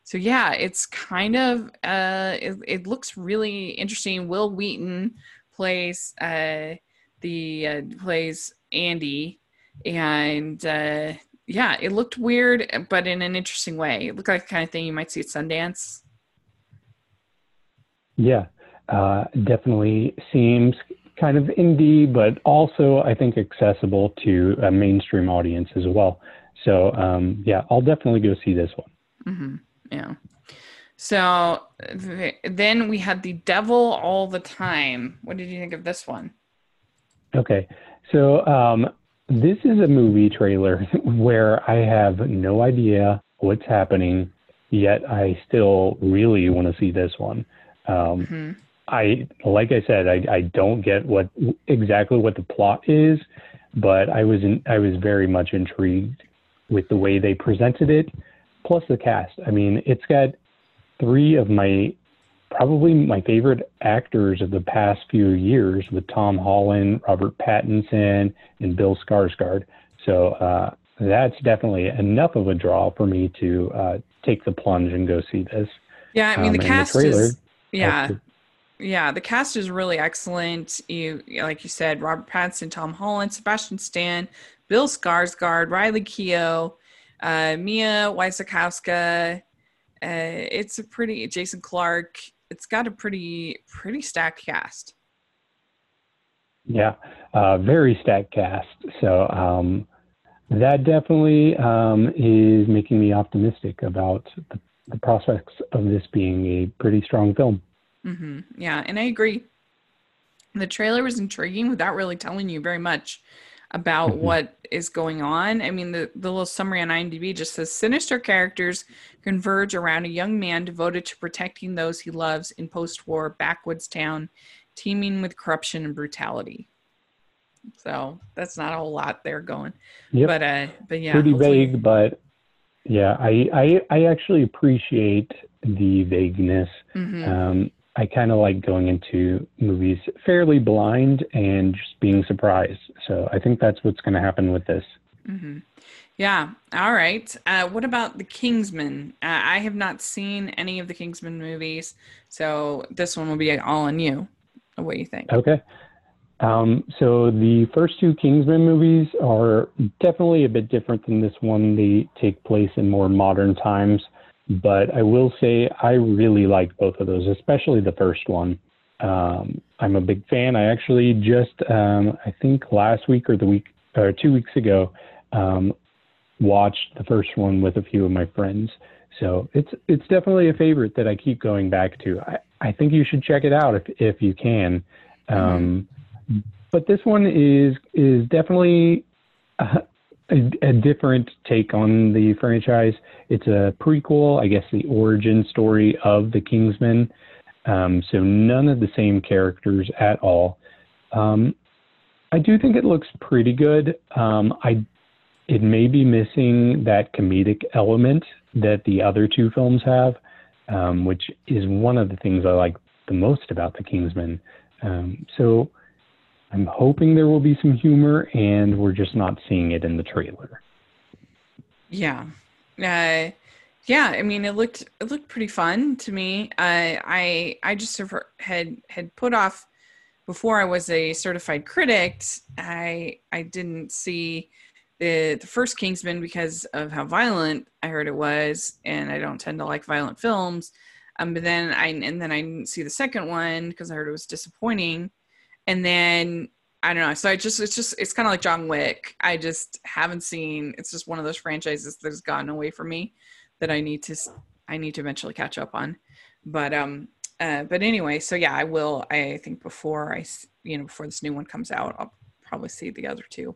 So yeah, it's kind of uh, it, it looks really interesting. Wil Wheaton plays uh, the uh, plays Andy, and uh, yeah, it looked weird, but in an interesting way. It looked like the kind of thing you might see at Sundance. Yeah, uh, definitely seems kind of indie, but also I think accessible to a mainstream audience as well. So um, yeah, I'll definitely go see this one. Mm-hmm. Yeah. So th- then we had the Devil All the Time. What did you think of this one? Okay, so um, this is a movie trailer where I have no idea what's happening, yet I still really want to see this one. Um, mm-hmm. I, like I said, I, I don't get what exactly what the plot is, but I was in, I was very much intrigued with the way they presented it, plus the cast. I mean, it's got three of my probably my favorite actors of the past few years with Tom Holland, Robert Pattinson, and Bill Skarsgård. So uh, that's definitely enough of a draw for me to uh, take the plunge and go see this. Yeah, I mean um, the cast the trailer, is yeah. Yeah, the cast is really excellent. You like you said, Robert Pattinson, Tom Holland, Sebastian Stan, Bill Skarsgård, Riley Keough, uh, Mia Wasikowska. Uh, it's a pretty Jason Clarke. it's got a pretty pretty stacked cast. Yeah, uh, very stacked cast. So um, that definitely um, is making me optimistic about the, the, prospects of this being a pretty strong film. Mm-hmm. Yeah, and I agree. the trailer was intriguing without really telling you very much about mm-hmm. what is going on. I mean, the, the little summary on IMDb just says sinister characters converge around a young man devoted to protecting those he loves in post war backwoods town, teeming with corruption and brutality. So that's not a whole lot there going. Yep. But uh but yeah. Pretty vague, but yeah, I, I I actually appreciate the vagueness. Mm-hmm. Um I kind of like going into movies fairly blind and just being surprised. So I think that's what's going to happen with this. Mm-hmm. Yeah. All right. Uh, what about the Kingsman? Uh, I have not seen any of the Kingsman movies, so this one will be all on you. What do you think? Okay. Um, so the first two Kingsman movies are definitely a bit different than this one. They take place in more modern times. But I will say I really like both of those, especially the first one. Um, I'm a big fan. I actually just, um, I think last week or the week or two weeks ago, um, watched the first one with a few of my friends. So it's it's definitely a favorite that I keep going back to. I, I think you should check it out if if you can. Um, mm-hmm. But this one is is definitely a, a, different take on the franchise. It's a prequel, I guess, the origin story of the Kingsmen. Um, so none of the same characters at all. Um, I do think it looks pretty good. Um, I it may be missing that comedic element that the other two films have, um, which is one of the things I like the most about the Kingsmen. Um, so I'm hoping there will be some humor, and we're just not seeing it in the trailer. Yeah, uh, yeah. I mean, it looked it looked pretty fun to me. Uh, I I just had had put off before I was a certified critic. I I didn't see the the first Kingsman because of how violent I heard it was, and I don't tend to like violent films. Um, but then I and then I didn't see the second one because I heard it was disappointing and then I don't know. So I just it's just it's kind of like John Wick. I just haven't seen. It's just one of those franchises that has gotten away from me that I need to I need to eventually catch up on. But um uh but anyway, so yeah, I will. I think before I you know before this new one comes out, I'll probably see the other two.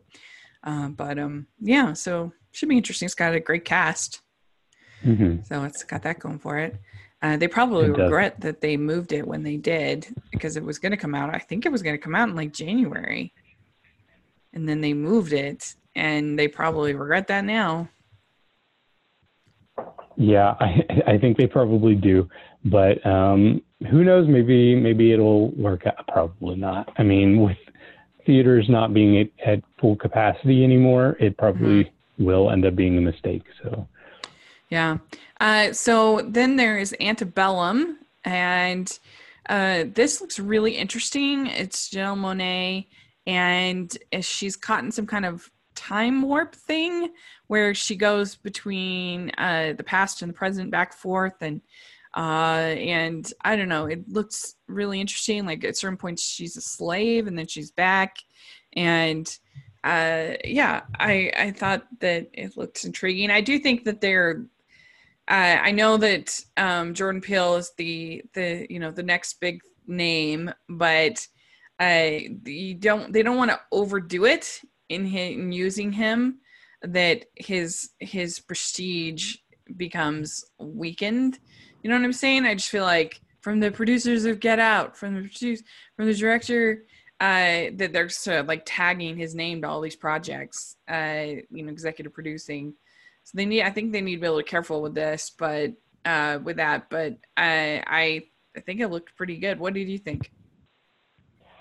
Um, but um yeah, so should be interesting. It's got a great cast. Mm-hmm. So it's got that going for it. Uh, they probably regret that they moved it when they did because it was going to come out. I think it was going to come out in like January, and then they moved it, and they probably regret that now. Yeah, I I think they probably do, but um, who knows? Maybe maybe it'll work out. Probably not. I mean, with theaters not being at, at full capacity anymore, it probably mm-hmm. will end up being a mistake. So. Yeah. Uh, so then there is Antebellum, and uh, this looks really interesting. It's Janelle Monáe, and she's caught in some kind of time warp thing where she goes between uh, the past and the present, back forth, and uh, and I don't know. It looks really interesting. Like at certain points, she's a slave, and then she's back, and uh, yeah, I I thought that it looks intriguing. I do think that they're uh, I know that um, Jordan Peele is the the you know the next big name, but uh, you don't they don't want to overdo it in, his, in using him that his his prestige becomes weakened. You know what I'm saying? I just feel like from the producers of Get Out, from the produce, from the director, uh, that they're sort of like tagging his name to all these projects. Uh, you know, executive producing so they need, I think they need to be a little careful with this, but uh, with that. But I, I, I think it looked pretty good. What did you think?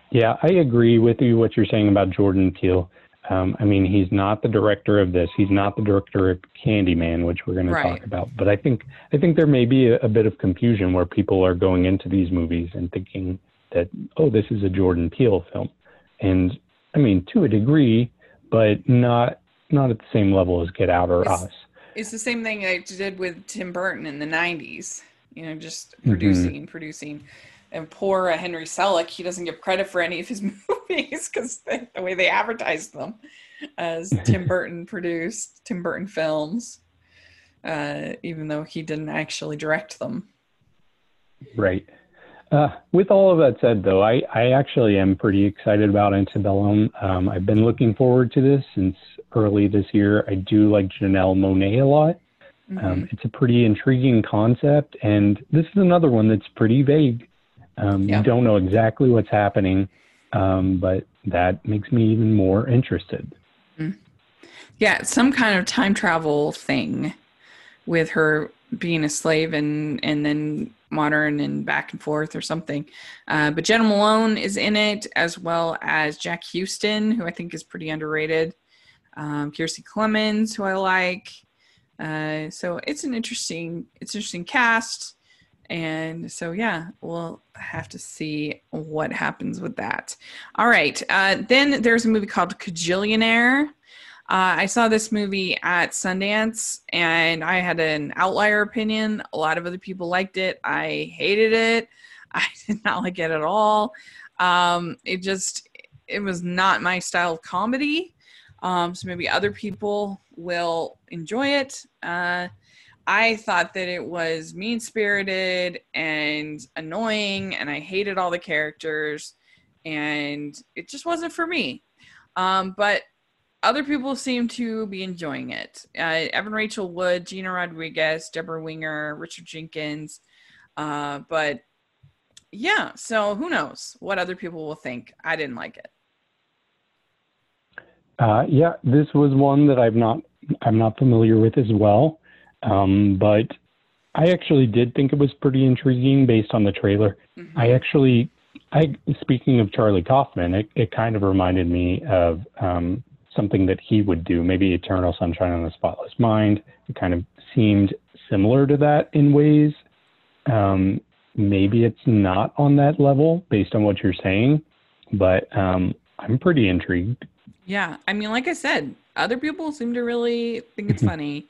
Yeah, I agree with you what you're saying about Jordan Peele. Um, I mean, he's not the director of this. He's not the director of Candyman, which we're going right. to talk about. But I think I think there may be a, a, bit of confusion where people are going into these movies and thinking that oh, this is a Jordan Peele film, and I mean to a degree, but not not at the same level as Get Out or it's, Us. It's the same thing I did with Tim Burton in the '90s. You know, just producing, mm-hmm. producing. And poor Henry Selick, he doesn't get credit for any of his movies because the, the way they advertised them as Tim Burton produced Tim Burton films, uh, even though he didn't actually direct them. Right. Uh, with all of that said, though, I, I actually am pretty excited about Antebellum. Um, I've been looking forward to this since early this year. I do like Janelle Monáe a lot. Mm-hmm. Um, it's a pretty intriguing concept, and this is another one that's pretty vague. Um, yeah. You don't know exactly what's happening, um, but that makes me even more interested. Mm. Yeah, some kind of time travel thing with her being a slave and and then modern and back and forth or something. Uh, but Jena Malone is in it as well as Jack Huston, who I think is pretty underrated. Um, Kiersey Clemons, who I like. Uh, so it's an interesting, it's interesting cast. And so, yeah, we'll have to see what happens with that. All right. Uh, then there's a movie called Kajillionaire. Uh, I saw this movie at Sundance and I had an outlier opinion. A lot of other people liked it. I hated it. I did not like it at all. Um, it just, it was not my style of comedy. Um, so maybe other people will enjoy it. Uh, I thought that it was mean spirited and annoying, and I hated all the characters, and it just wasn't for me. Um, but other people seem to be enjoying it. Uh, Evan Rachel Wood, Gina Rodriguez, Debra Winger, Richard Jenkins. Uh, but yeah, so who knows what other people will think. I didn't like it. Uh, yeah, this was one that I'm not I'm not familiar with as well, um, but I actually did think it was pretty intriguing based on the trailer. Mm-hmm. I actually, I speaking of Charlie Kaufman, it, it kind of reminded me of um, something that he would do, maybe Eternal Sunshine on the Spotless Mind. It kind of seemed similar to that in ways. Um, maybe it's not on that level based on what you're saying, but um, I'm pretty intrigued. Yeah, I mean, like I said, other people seem to really think it's funny.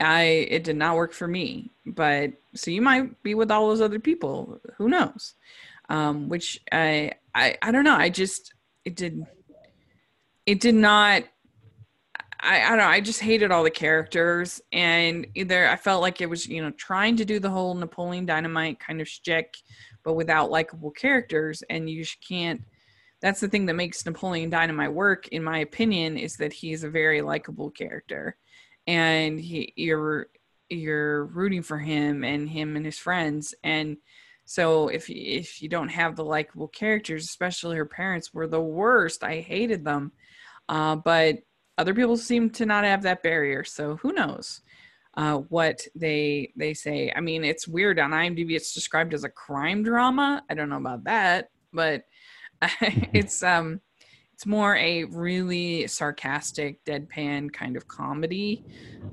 I it did not work for me, but so you might be with all those other people. Who knows? Um, which I I I don't know. I just it did it did not I, I don't know. I just hated all the characters, and either I felt like it was, you know, trying to do the whole Napoleon Dynamite kind of shtick, but without likable characters, and you just can't. That's the thing that makes Napoleon Dynamite work, in my opinion, is that he's a very likable character, and he you're you're rooting for him and him and his friends, and so if if you don't have the likable characters, especially her parents were the worst. I hated them uh, but other people seem to not have that barrier. So who knows uh, what they they say? I mean, it's weird on IMDb. It's described as a crime drama. I don't know about that, but it's um it's more a really sarcastic deadpan kind of comedy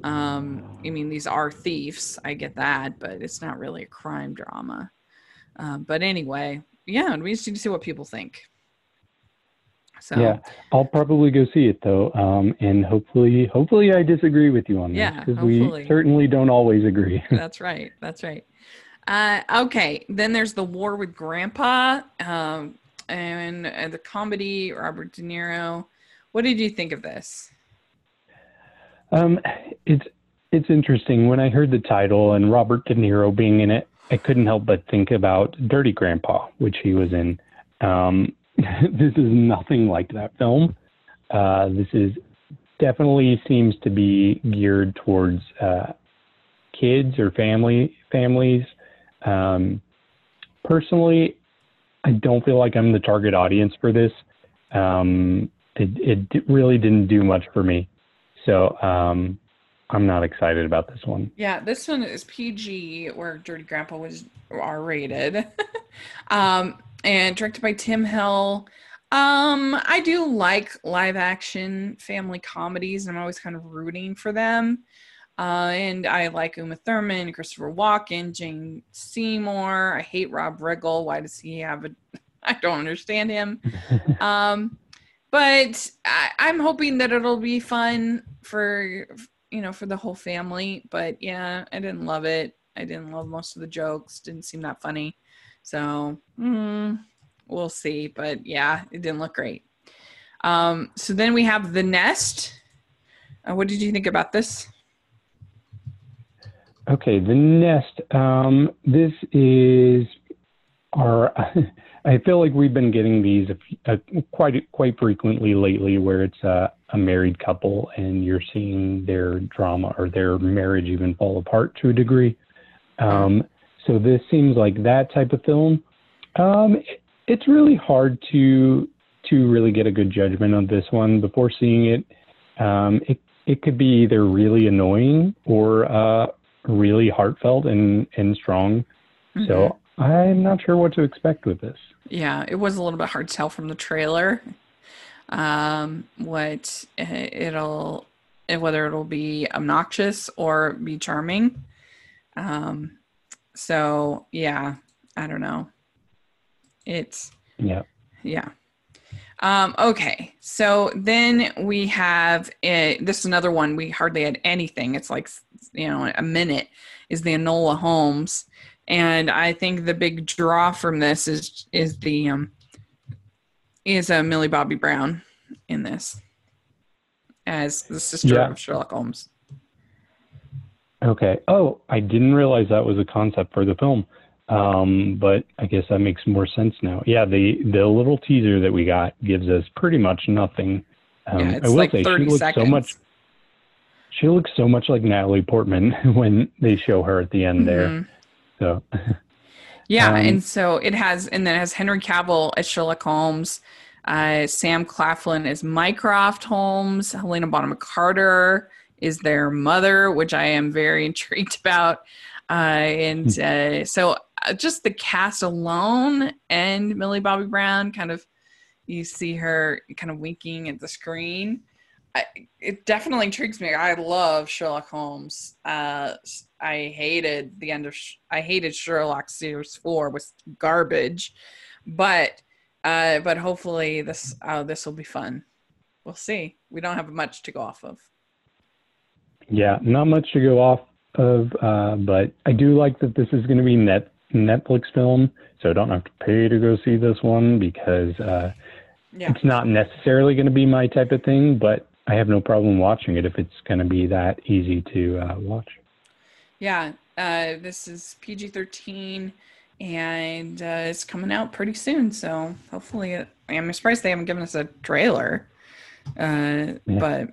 um i mean these are thieves i get that but it's not really a crime drama uh, but anyway yeah it'd be interesting to see what people think so yeah, I'll probably go see it though, um, and hopefully, hopefully, I disagree with you on that. yeah, this because we certainly don't always agree. That's right. That's right. Uh, okay, then there's the War with Grandpa, um, and uh, the comedy Robert De Niro. What did you think of this? Um, it's it's interesting. When I heard the title and Robert De Niro being in it, I couldn't help but think about Dirty Grandpa, which he was in. Um, this is nothing like that film. Uh, this is definitely seems to be geared towards uh, kids or family families. Um, personally, I don't feel like I'm the target audience for this. Um, it, it really didn't do much for me, so um, I'm not excited about this one. Yeah, this one is PG, where Dirty Grandpa was R rated. um, and directed by Tim Hill. Um, I do like live action family comedies, and I'm always kind of rooting for them. Uh, and I like Uma Thurman, Christopher Walken, Jane Seymour. I hate Rob Riggle. Why does he have a? I don't understand him. um, but I, I'm hoping that it'll be fun for you know for the whole family. But yeah, I didn't love it. I didn't love most of the jokes. Didn't seem that funny. So mm, we'll see. But yeah, it didn't look great. Um, so then we have The Nest. Uh, what did you think about this? Okay, The Nest. Um, this is our. I feel like we've been getting these uh, quite quite frequently lately, where it's uh, a married couple and you're seeing their drama or their marriage even fall apart to a degree. Um, so this seems like that type of film. Um, it, it's really hard to to really get a good judgment on this one before seeing it. Um, it it could be either really annoying or uh, really heartfelt and and strong. Mm-hmm. So I'm not sure what to expect with this. Yeah, it was a little bit hard to tell from the trailer um, what it'll whether it'll be obnoxious or be charming. Um, so yeah, I don't know. It's yeah, yeah. Um, okay, so then we have a, this is another one we hardly had anything. It's like you know a minute is the Enola Holmes, and I think the big draw from this is is the um, is a uh, Millie Bobby Brown in this as the sister yeah. of Sherlock Holmes. Okay. Oh, I didn't realize that was a concept for the film. Um, but I guess that makes more sense now. Yeah, the the little teaser that we got gives us pretty much nothing. Um, yeah, it's I will like say 30 she looks seconds. so much. She looks so much like Natalie Portman when they show her at the end mm-hmm. there. So. yeah, um, and so it has, and then it has Henry Cavill as Sherlock Holmes, uh, Sam Claflin as Mycroft Holmes, Helena Bonham Carter is their mother, which I am very intrigued about. Uh, and hmm. uh, so uh, just the cast alone and Millie Bobby Brown kind of you see her kind of winking at the screen. I, it definitely intrigues me. I love Sherlock Holmes. Uh, I hated the end of I hated Sherlock series four was garbage, but uh, but hopefully this uh, this will be fun. We'll see. We don't have much to go off of. Yeah, not much to go off of, uh, but I do like that this is going to be net Netflix film, so I don't have to pay to go see this one because uh, yeah. it's not necessarily going to be my type of thing, but I have no problem watching it if it's going to be that easy to uh, watch. Yeah, uh, this is PG 13 and uh, it's coming out pretty soon. So hopefully, it, I'm surprised they haven't given us a trailer. Uh, yeah. But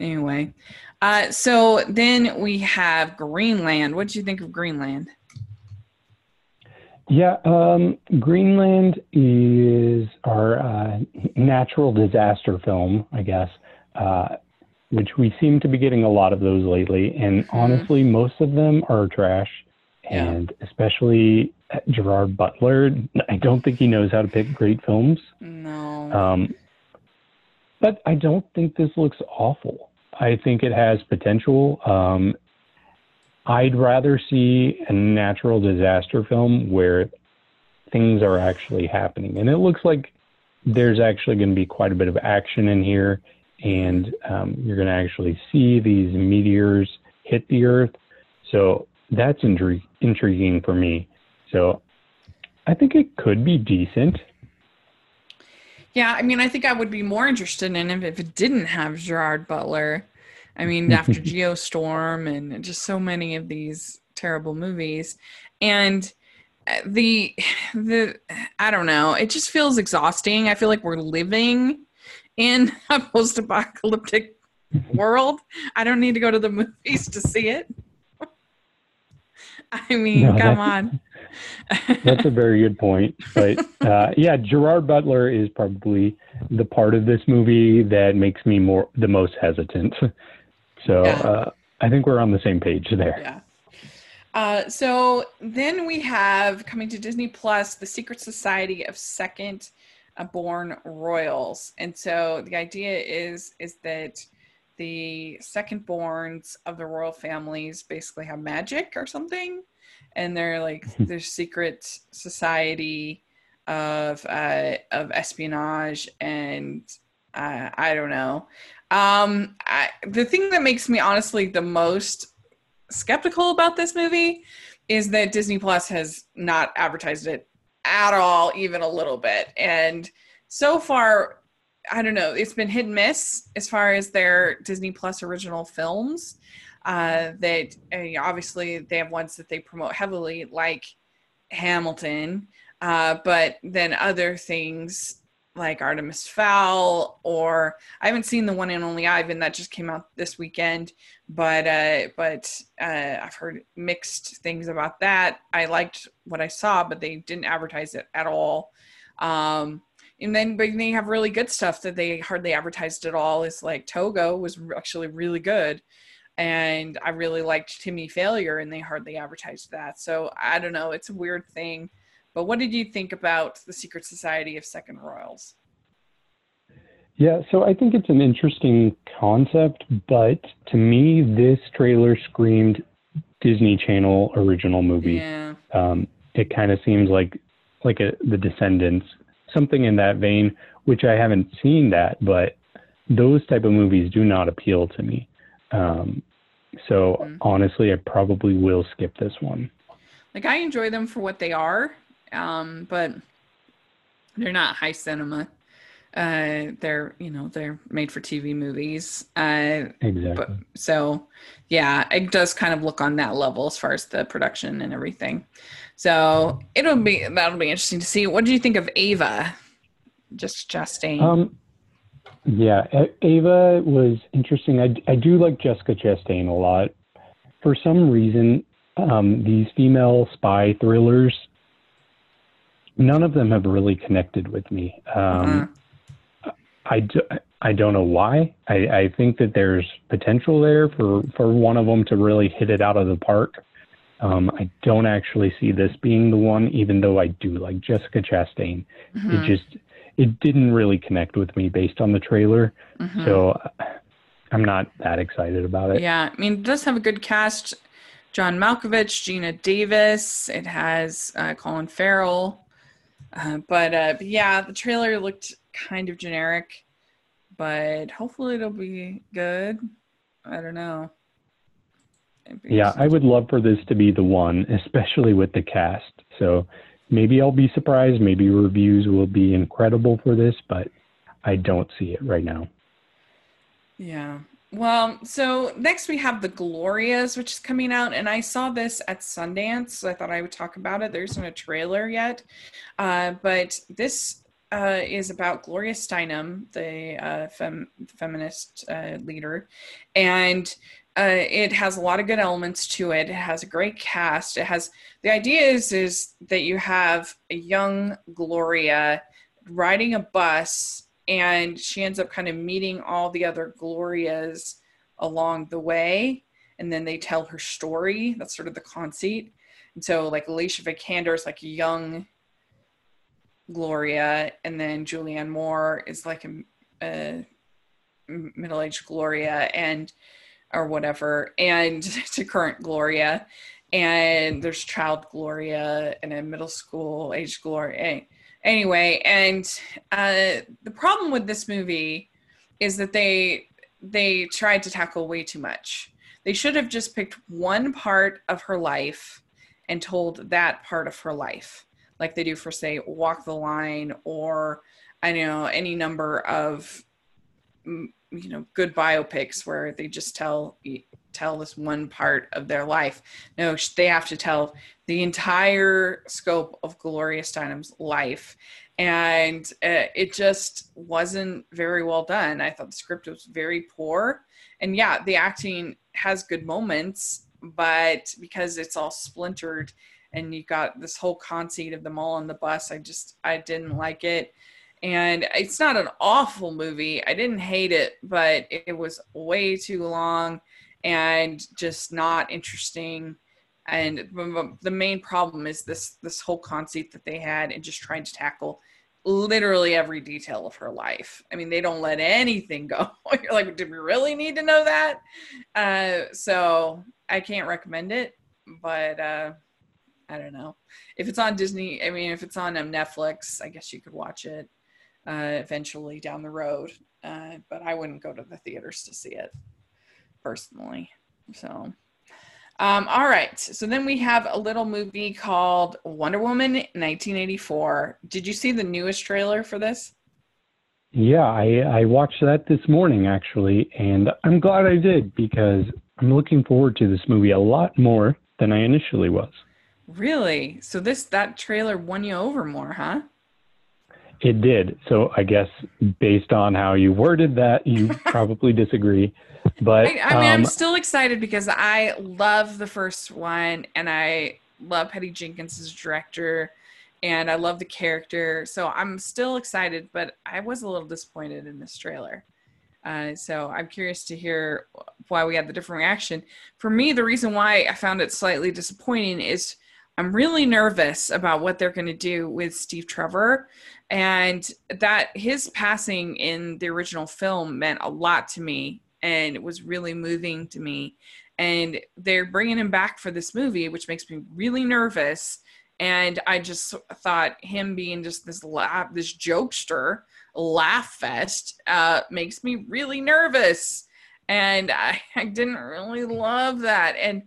anyway, uh, so then we have Greenland. What did you think of Greenland? Yeah, um, Greenland is our uh, natural disaster film, I guess, uh, which we seem to be getting a lot of those lately. And mm-hmm. honestly, most of them are trash. Yeah. And especially Gerard Butler, I don't think he knows how to pick great films. No. Um, but I don't think this looks awful. I think it has potential. Um, I'd rather see a natural disaster film where things are actually happening. And it looks like there's actually going to be quite a bit of action in here, and um, you're going to actually see these meteors hit the Earth. So that's intri- intriguing for me. So I think it could be decent. Yeah, I mean, I think I would be more interested in it if it didn't have Gerard Butler. I mean, after Geostorm and just so many of these terrible movies, and uh, the the I don't know, it just feels exhausting. I feel like we're living in a post-apocalyptic world. I don't need to go to the movies to see it. I mean, no, come on. that's a very good point. But uh, yeah, Gerard Butler is probably the part of this movie that makes me more the most hesitant. So yeah. uh, I think we're on the same page there. Yeah. Uh, so then we have coming to Disney Plus, The Secret Society of Second Born Royals, and so the idea is is that the second borns of the royal families basically have magic or something and they're like their secret society of uh, of espionage and uh, I don't know. Um, I, the thing that makes me honestly the most skeptical about this movie is that Disney Plus has not advertised it at all, even a little bit. And so far, I don't know, it's been hit and miss as far as their Disney Plus original films uh, that obviously they have ones that they promote heavily, like Hamilton. Uh, but then other things like Artemis Fowl, or I haven't seen the one and only Ivan that just came out this weekend, but uh, but uh, I've heard mixed things about that. I liked what I saw, but they didn't advertise it at all. Um, and then but they have really good stuff that they hardly advertised at all. Is like Togo was actually really good, and I really liked Timmy Failure, and they hardly advertised that. So I don't know. It's a weird thing but what did you think about the Secret Society of Second Royals? Yeah, so I think it's an interesting concept, but to me, this trailer screamed Disney Channel original movie. Yeah. Um, it kind of seems like like a, The Descendants, something in that vein, which I haven't seen that, but those type of movies do not appeal to me. Um, so mm-hmm. honestly, I probably will skip this one. Like I enjoy them for what they are, um, but they're not high cinema. Uh, they're you know they're made for TV movies. Uh, exactly. But, so yeah, it does kind of look on that level as far as the production and everything. So it'll be that'll be interesting to see. What do you think of Ava? Just Chastain. Um, yeah, Ava was interesting. I I do like Jessica Chastain a lot. For some reason, um, these female spy thrillers none of them have really connected with me. Um, uh-huh. I, do, I don't know why. I, I think that there's potential there for, for one of them to really hit it out of the park. Um, I don't actually see this being the one, even though I do like Jessica Chastain. Mm-hmm. It just it didn't really connect with me based on the trailer, mm-hmm. so I'm not that excited about it. Yeah, I mean, it does have a good cast: John Malkovich, Geena Davis. It has uh, Colin Farrell. Uh, but, uh, but yeah, the trailer looked kind of generic, but hopefully it'll be good. I don't know. Yeah, I would love for this to be the one, especially with the cast. So maybe I'll be surprised. Maybe reviews will be incredible for this, but I don't see it right now. Yeah. Well, so next we have the Glorias, which is coming out, and I saw this at Sundance, so I thought I would talk about it. There isn't a trailer yet, uh, but this uh, is about Gloria Steinem, the uh, fem- feminist uh, leader, and uh, it has a lot of good elements to it. It has a great cast. It has the idea is is that you have a young Gloria riding a bus and she ends up kind of meeting all the other Glorias along the way. And then they tell her story. That's sort of the conceit. And so, like, Alicia Vikander is like a young Gloria, and then Julianne Moore is like a, a middle aged Gloria, and or whatever, and to current Gloria. And there's child Gloria and a middle school age Gloria. Anyway and uh, the problem with this movie is that they they tried to tackle way too much. They should have just picked one part of her life and told that part of her life like they do for say walk the line or i know any number of you know good biopics where they just tell tell this one part of their life. No, they have to tell the entire scope of Gloria Steinem's life. And uh, it just wasn't very well done. I thought the script was very poor. And yeah, the acting has good moments, but because it's all splintered and you got this whole conceit of them all on the bus, I just, I didn't like it and it's not an awful movie. I didn't hate it, but it was way too long and just not interesting. And the main problem is this this whole conceit that they had and just trying to tackle literally every detail of her life. I mean they don't let anything go. You're like did we really need to know that? Uh, so i can't recommend it but uh, i don't know. If it's on disney i mean if it's on um, netflix i guess you could watch it uh, eventually down the road uh, but i wouldn't go to the theaters to see it personally. So, um, all right. So then we have a little movie called Wonder Woman 1984. Did you see the newest trailer for this? Yeah, I, I watched that this morning actually, and I'm glad I did because I'm looking forward to this movie a lot more than I initially was. Really? So this that trailer won you over more, huh? It did. So I guess based on how you worded that, you probably disagree. But I, I mean, um, I'm still excited because I love the first one, and I love Patty Jenkins as director, and I love the character. So I'm still excited, but I was a little disappointed in this trailer. Uh, so I'm curious to hear why we had the different reaction. For me, the reason why I found it slightly disappointing is I'm really nervous about what they're going to do with Steve Trevor, and that his passing in the original film meant a lot to me, and it was really moving to me. And they're bringing him back for this movie, which makes me really nervous. And I just thought him being just this laugh, this jokester laugh fest uh, makes me really nervous. And I, I didn't really love that. And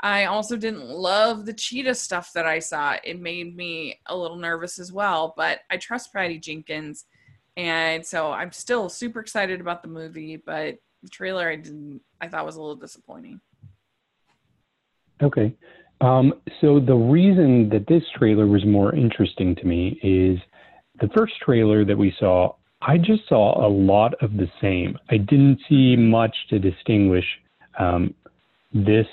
I also didn't love the cheetah stuff that I saw. It made me a little nervous as well, but I trust Patty Jenkins. And so I'm still super excited about the movie, but the trailer I didn't I thought was a little disappointing. Okay. Um, so the reason that this trailer was more interesting to me is the first trailer that we saw, I just saw a lot of the same. I didn't see much to distinguish um, this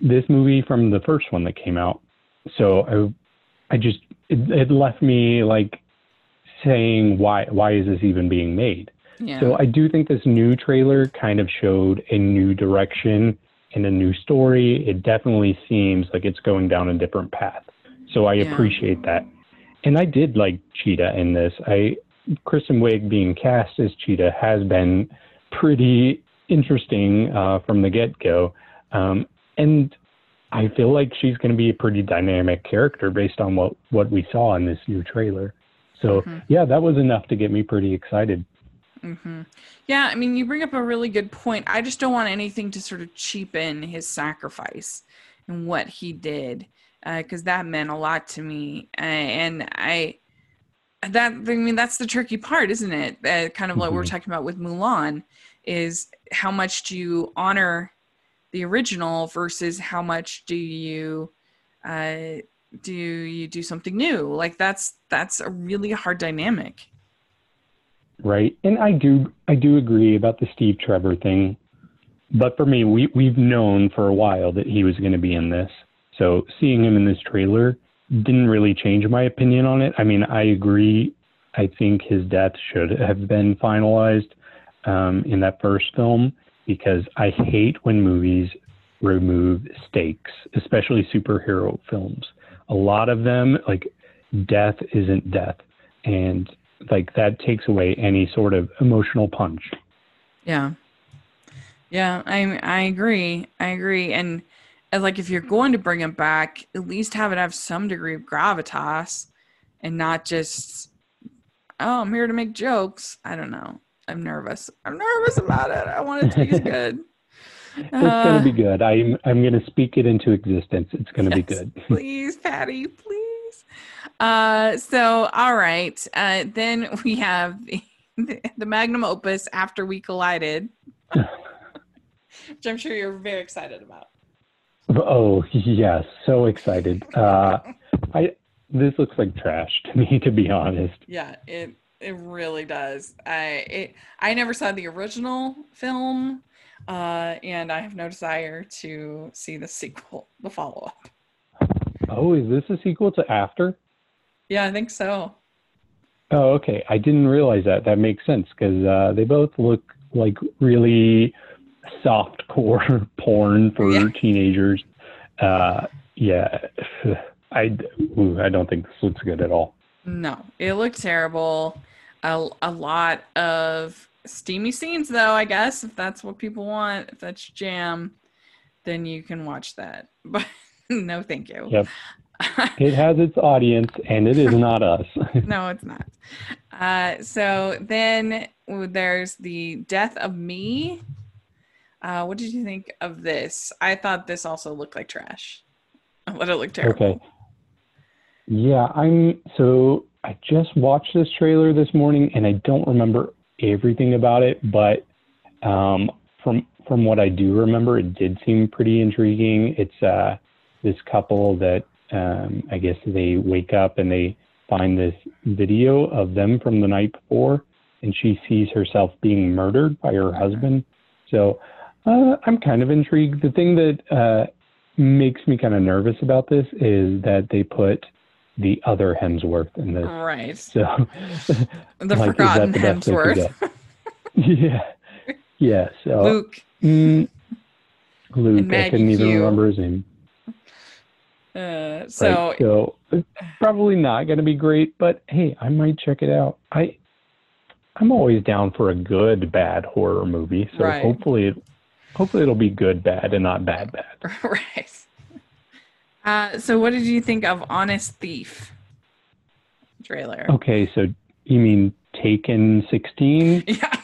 this movie from the first one that came out. So I, I just it, it left me like saying why why is this even being made? Yeah. So I do think this new trailer kind of showed a new direction and a new story. It definitely seems like it's going down a different path. So I yeah. appreciate that. And I did like Cheetah in this. I Kristen Wiig being cast as Cheetah has been pretty interesting uh, from the get go. Um, and I feel like she's going to be a pretty dynamic character based on what what we saw in this new trailer. So mm-hmm. yeah, that was enough to get me pretty excited. Mm-hmm. Yeah, I mean, you bring up a really good point. I just don't want anything to sort of cheapen his sacrifice and what he did, because uh, that meant a lot to me. Uh, and I, that I mean, that's the tricky part, isn't it? Uh, kind of mm-hmm. like we're talking about with Mulan, is how much do you honor the original versus how much do you uh, do you do something new like that's that's a really hard dynamic right? And i do i do agree about the steve trevor thing. But for me we we've known for a while that he was going to be in this. So seeing him in this trailer didn't really change my opinion on it. I mean i agree. I think his death should have been finalized um, in that first film because I hate when movies remove stakes, especially superhero films. A lot of them, like death isn't death. And like that takes away any sort of emotional punch. Yeah. Yeah, I I agree. I agree. And, and like if you're going to bring it back, at least have it have some degree of gravitas and not just oh, I'm here to make jokes. I don't know. I'm nervous. I'm nervous about it. I want it to be good. it's uh, gonna be good. I'm I'm gonna speak it into existence. It's gonna yes, be good. please, Patty, please. Uh, so all right. Uh, then we have the, the magnum opus after we collided, which I'm sure you're very excited about. Oh yes, so excited. Uh, I this looks like trash to me, to be honest. Yeah, it it really does. I it, I never saw the original film, uh, and I have no desire to see the sequel, the follow up. Oh, is this a sequel to After? Yeah, I think so. Oh, okay. I didn't realize that. That makes sense because uh, they both look like really soft core porn for yeah. teenagers. Uh, yeah, I ooh, I don't think this looks good at all. No, it looked terrible a, a lot of steamy scenes though i guess if that's what people want if that's jam then you can watch that but no thank you yep it has its audience and it is not us. No it's not. Uh, so then there's the death of me. Uh, what did you think of this? I thought this also looked like trash. Thought it looked terrible. Okay. Yeah i'm so I just watched this trailer this morning and I don't remember everything about it, but um, from from what I do remember, it did seem pretty intriguing. It's uh, this couple that um, I guess they wake up and they find this video of them from the night before, and she sees herself being murdered by her husband. So uh, I'm kind of intrigued. The thing that uh, makes me kind of nervous about this is that they put the other Hemsworth in this. Right. So the like, forgotten the Hemsworth. yeah. Yeah. So Luke. Mm, Luke. I couldn't even remember his name. Uh, so, right, so probably not going to be great, but hey, I might check it out. I I'm always down for a good bad horror movie, so right. hopefully, hopefully it'll be good bad and not bad bad. right. Uh, so, what did you think of Honest Thief trailer? Okay, so you mean Taken 16? Yeah.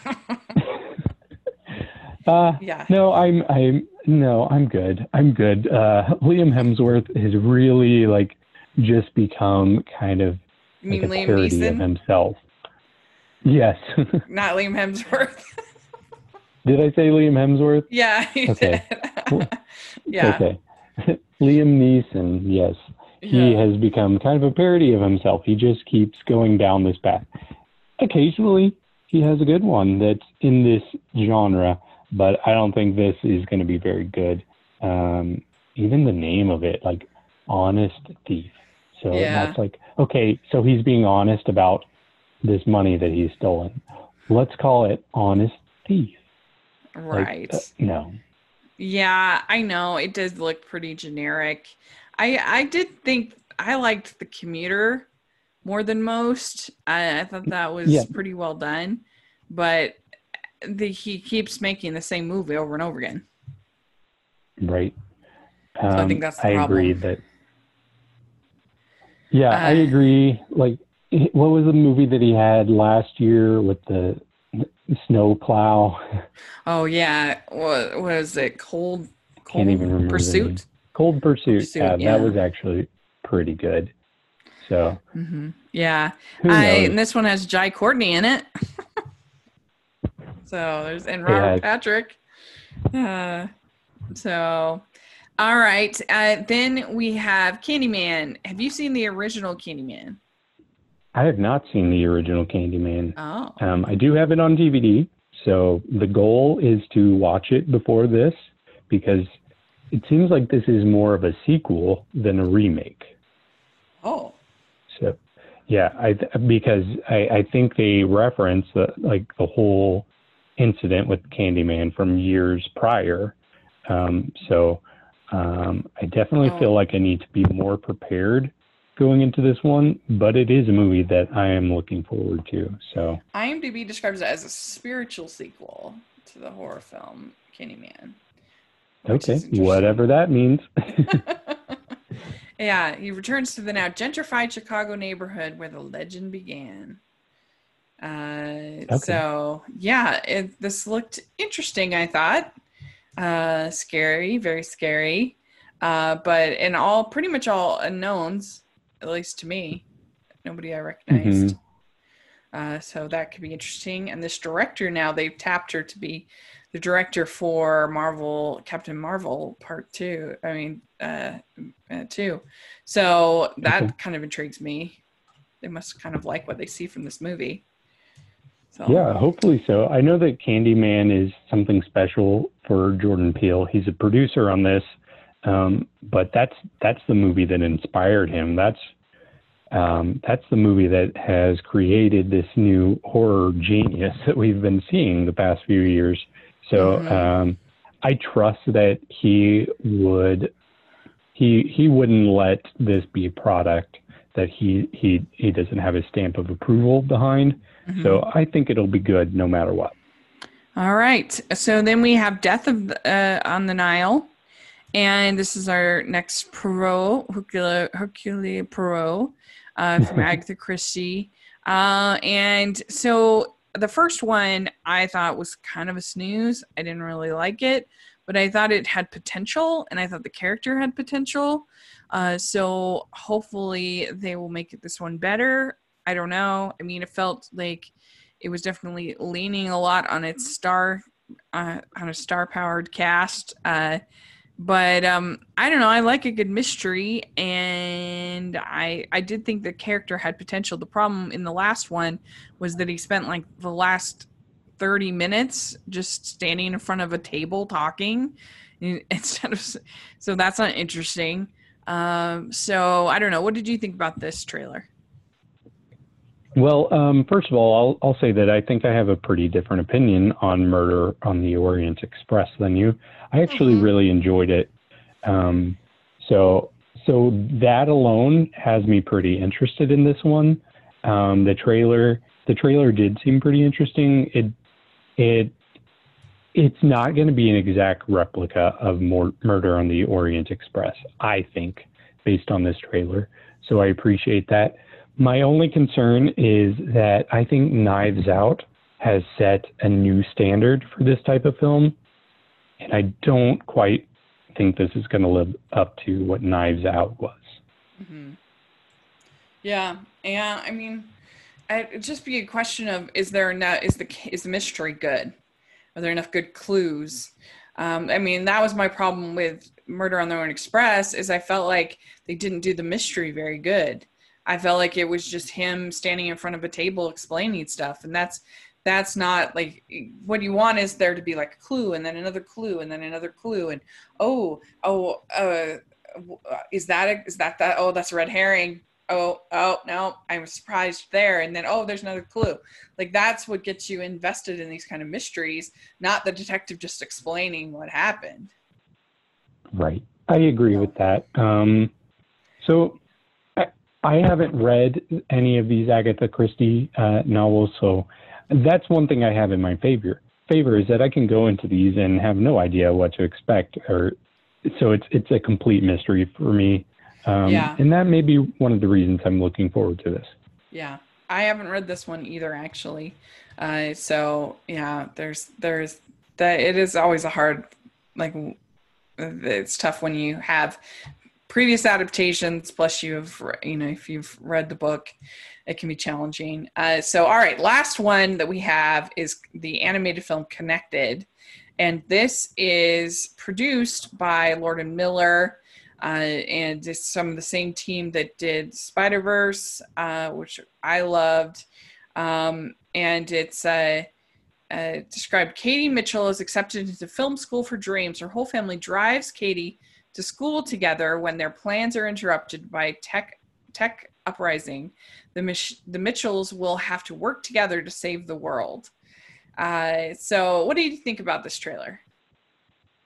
Uh, yeah. No, I'm I'm no, I'm good. I'm good. Uh, Liam Hemsworth has really like just become kind of like a Liam parody Neeson? of himself. Yes. Not Liam Hemsworth. did I say Liam Hemsworth? Yeah. okay. yeah. Okay. Liam Neeson, yes. He yeah. has become kind of a parody of himself. He just keeps going down this path. Occasionally, he has a good one that's in this genre, but I don't think this is going to be very good. Um, even the name of it, like Honest Thief. So yeah. that's like, okay, so he's being honest about this money that he's stolen. Let's call it Honest Thief. Right. Like, uh, no. Yeah, I know it does look pretty generic. I I did think I liked the commuter more than most. I, I thought that was yeah. pretty well done, but the, he keeps making the same movie over and over again. Right. Um, so I think um, that's the I problem. agree that. Yeah, uh, I agree. Like, what was the movie that he had last year with the snow plow? Oh yeah, what was it? Cold. Cold Can't even remember Pursuit. Cold Pursuit. Pursuit yeah, yeah, that was actually pretty good. So. Mm-hmm. Yeah, I, and this one has Jai Courtney in it. So there's and Robert Patrick. Uh, so, all right. Uh, then we have Candyman. Have you seen the original Candyman? I have not seen the original Candyman. Oh. Um, I do have it on DVD. So the goal is to watch it before this because it seems like this is more of a sequel than a remake. Oh. So, yeah, I because I, I think they reference the, like the whole incident with Candyman from years prior. Um, so um, I definitely oh. feel like I need to be more prepared going into this one, but it is a movie that I am looking forward to. So IMDb describes it as a spiritual sequel to the horror film Candyman. Okay, whatever that means. yeah, he returns to the now gentrified Chicago neighborhood where the legend began. Uh, okay. So yeah, it, this looked interesting. I thought uh, scary, very scary, uh, but in all pretty much all unknowns at least to me. Nobody I recognized. Mm-hmm. Uh, so that could be interesting. And this director now they've tapped her to be the director for Marvel, Captain Marvel Part Two. I mean, uh, uh two. So that okay. kind of intrigues me. They must kind of like what they see from this movie. So. Yeah, hopefully so. I know that Candyman is something special for Jordan Peele. He's a producer on this, um, but that's that's the movie that inspired him. That's um, that's the movie that has created this new horror genius that we've been seeing the past few years. So mm-hmm. um, I trust that he would he he wouldn't let this be a product that he he he doesn't have his stamp of approval behind. Mm-hmm. So I think it'll be good no matter what. All right. So then we have Death of uh, on the Nile. And this is our next Poirot, Hercule, Hercule Poirot uh, from Agatha Christie. Uh, and so the first one I thought was kind of a snooze. I didn't really like it, but I thought it had potential and I thought the character had potential. Uh, so hopefully they will make this one better. I don't know. I mean, it felt like it was definitely leaning a lot on its star, uh, on a star powered cast. Uh, but um, I don't know. I like a good mystery, and I I did think the character had potential. The problem in the last one was that he spent like the last thirty minutes just standing in front of a table talking instead of. So that's not interesting. Um, so I don't know. What did you think about this trailer? Well, um, first of all, I'll, I'll say that I think I have a pretty different opinion on Murder on the Orient Express than you. I actually mm-hmm. really enjoyed it. Um, so, so that alone has me pretty interested in this one. Um, the trailer, the trailer did seem pretty interesting. It, it, it's not going to be an exact replica of Murder on the Orient Express, I think, based on this trailer. So I appreciate that. My only concern is that I think Knives Out has set a new standard for this type of film, and I don't quite think this is going to live up to what Knives Out was. Mm-hmm. Yeah, yeah. I mean, it'd just be a question of is there enough? Is the is the mystery good? Are there enough good clues? Um, I mean, that was my problem with Murder on the Orient Express. Is I felt like they didn't do the mystery very good. I felt like it was just him standing in front of a table explaining stuff, and that's that's not like what you want is there to be like a clue and then another clue and then another clue. And oh oh uh, is that a, is that that oh that's a red herring. Oh oh no i was surprised there. And then oh there's another clue. Like that's what gets you invested in these kind of mysteries not the detective just explaining what happened. Right. I agree with that. Um so I haven't read any of these Agatha Christie uh, novels, so that's one thing I have in my favor. Favor is that I can go into these and have no idea what to expect, or so it's it's a complete mystery for me. Um, yeah. And that may be one of the reasons I'm looking forward to this. Yeah, I haven't read this one either, actually. Uh, so yeah, there's there's that. It is always a hard like it's tough when you have previous adaptations plus you've you know if you've read the book it can be challenging. Uh, so all right last one that we have is the animated film connected. And this is produced by lord and miller uh, and it's some of the same team that did spider verse uh, which i loved. Um, and it's uh, uh, described katie mitchell is accepted into film school for dreams. Her whole family drives katie to school together when their plans are interrupted by tech tech uprising. The, Mich- the Mitchells will have to work together to save the world. Uh, so, what do you think about this trailer?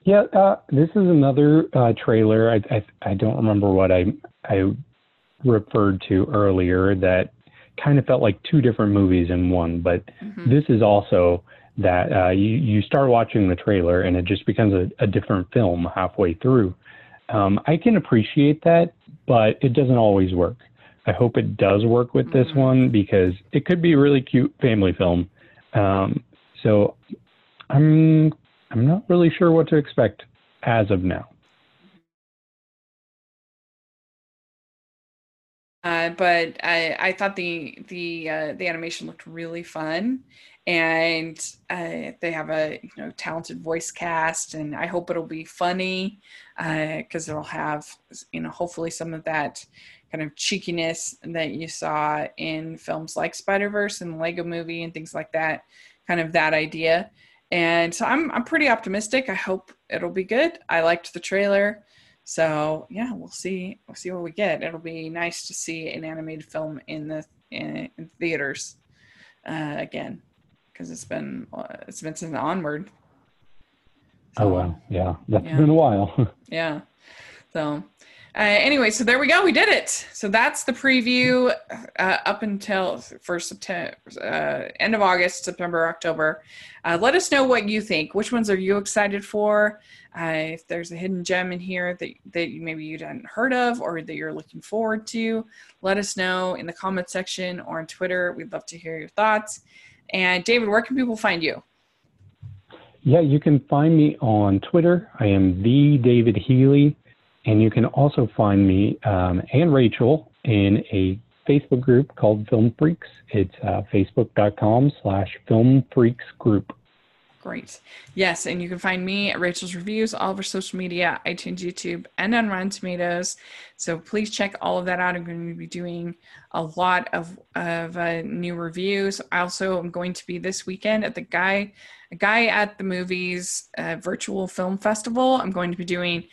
Yeah, uh, this is another uh, trailer. I, I, I don't remember what I I referred to earlier that kind of felt like two different movies in one. But mm-hmm. this is also that uh, you you start watching the trailer and it just becomes a, a different film halfway through. Um, I can appreciate that, but it doesn't always work. I hope it does work with this mm-hmm. one because it could be a really cute family film. Um, so I'm I'm not really sure what to expect as of now. Uh, but I, I thought the the uh, the animation looked really fun, and uh, they have a you know talented voice cast, and I hope it'll be funny because uh, it'll have you know hopefully some of that kind of cheekiness that you saw in films like Spider Verse and Lego Movie and things like that, kind of that idea. And so I'm I'm pretty optimistic. I hope it'll be good. I liked the trailer. So yeah, we'll see. We'll see what we get. It'll be nice to see an animated film in the in, in theaters uh, again because it's been it's been since Onward. So, oh wow, yeah, that's yeah. been a while. yeah. So uh, anyway, so there we go. We did it. So that's the preview uh, up until for September, uh, end of August, September, October. Uh, let us know what you think. Which ones are you excited for? Uh, if there's a hidden gem in here that that maybe you hadn't heard of or that you're looking forward to, let us know in the comment section or on Twitter. We'd love to hear your thoughts. And David, where can people find you? Yeah, you can find me on Twitter. I am the David Healy. And you can also find me um, and Rachel in a Facebook group called Film Freaks. It's uh, facebook.com slash Film Freaks Group. Great. Yes, and you can find me at Rachel's Reviews, all of our social media, iTunes, YouTube, and on Rotten Tomatoes. So please check all of that out. I'm going to be doing a lot of of uh, new reviews. I also am going to be this weekend at the guy a guy at the movies uh, virtual film festival. I'm going to be doing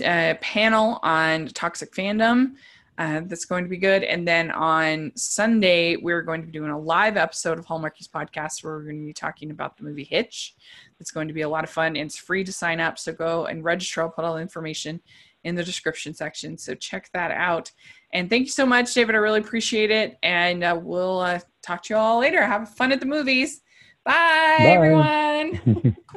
a uh, panel on toxic fandom. Uh, that's going to be good. And then on Sunday, we're going to be doing a live episode of Hallmarkies podcast where we're going to be talking about the movie Hitch. It's going to be a lot of fun and it's free to sign up. So go and register. I'll put all the information in the description section. So check that out. And thank you so much, David. I really appreciate it. And uh, we'll uh, talk to you all later. Have fun at the movies. Bye. Bye. everyone.